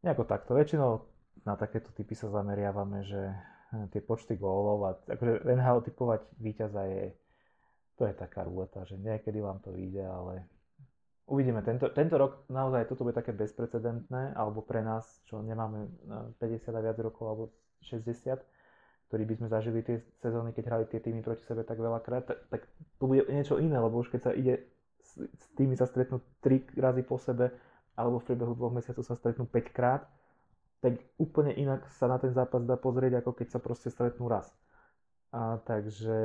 nejako takto. Väčšinou na takéto typy sa zameriavame, že eh, tie počty gólov a akože NHL typovať víťaza je, to je taká ruleta, že niekedy vám to vyjde, ale Uvidíme, tento, tento rok naozaj toto bude také bezprecedentné, alebo pre nás, čo nemáme 50 e, a viac rokov, alebo 60, ktorí by sme zažili tie sezóny, keď hrali tie týmy proti sebe tak veľakrát, tak, tak to bude niečo iné, lebo už keď sa ide s, s tými sa stretnú 3 razy po sebe, alebo v priebehu dvoch mesiacov sa stretnú 5 krát, tak úplne inak sa na ten zápas dá pozrieť, ako keď sa proste stretnú raz. A takže,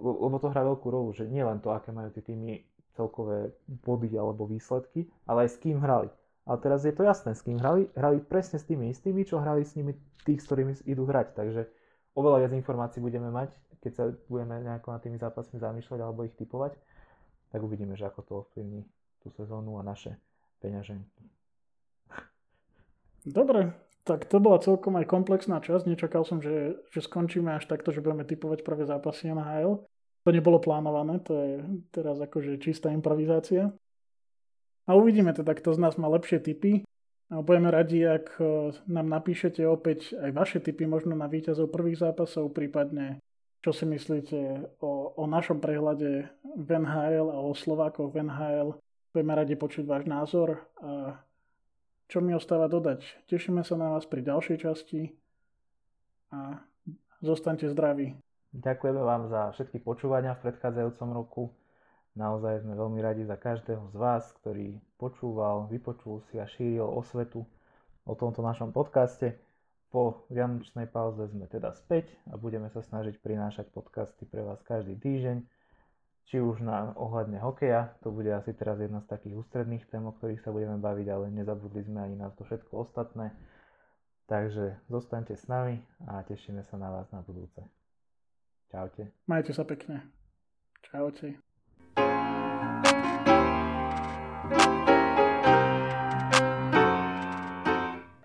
lebo to hrá veľkú rolu, že nie len to, aké majú tie týmy celkové body alebo výsledky, ale aj s kým hrali. Ale teraz je to jasné, s kým hrali. Hrali presne s tými istými, čo hrali s nimi tých, s ktorými idú hrať. Takže oveľa viac informácií budeme mať, keď sa budeme nejako nad tými zápasmi zamýšľať alebo ich typovať. Tak uvidíme, že ako to ovplyvní tú sezónu a naše peňaženky. Dobre, tak to bola celkom aj komplexná časť. Nečakal som, že, že skončíme až takto, že budeme typovať prvé zápasy NHL. To nebolo plánované, to je teraz akože čistá improvizácia. A uvidíme teda, kto z nás má lepšie typy. A budeme radi, ak e, nám napíšete opäť aj vaše typy možno na víťazov prvých zápasov, prípadne čo si myslíte o, o našom prehľade v NHL a o Slovákoch v NHL. Budeme radi počuť váš názor a čo mi ostáva dodať. Tešíme sa na vás pri ďalšej časti a zostaňte zdraví. Ďakujeme vám za všetky počúvania v predchádzajúcom roku. Naozaj sme veľmi radi za každého z vás, ktorý počúval, vypočul si a šíril osvetu o tomto našom podcaste. Po vianočnej pauze sme teda späť a budeme sa snažiť prinášať podcasty pre vás každý týždeň. Či už na ohľadne hokeja, to bude asi teraz jedna z takých ústredných tém, o ktorých sa budeme baviť, ale nezabudli sme ani na to všetko ostatné. Takže zostaňte s nami a tešíme sa na vás na budúce. Čaute. Majte sa pekne. Čaute. thank you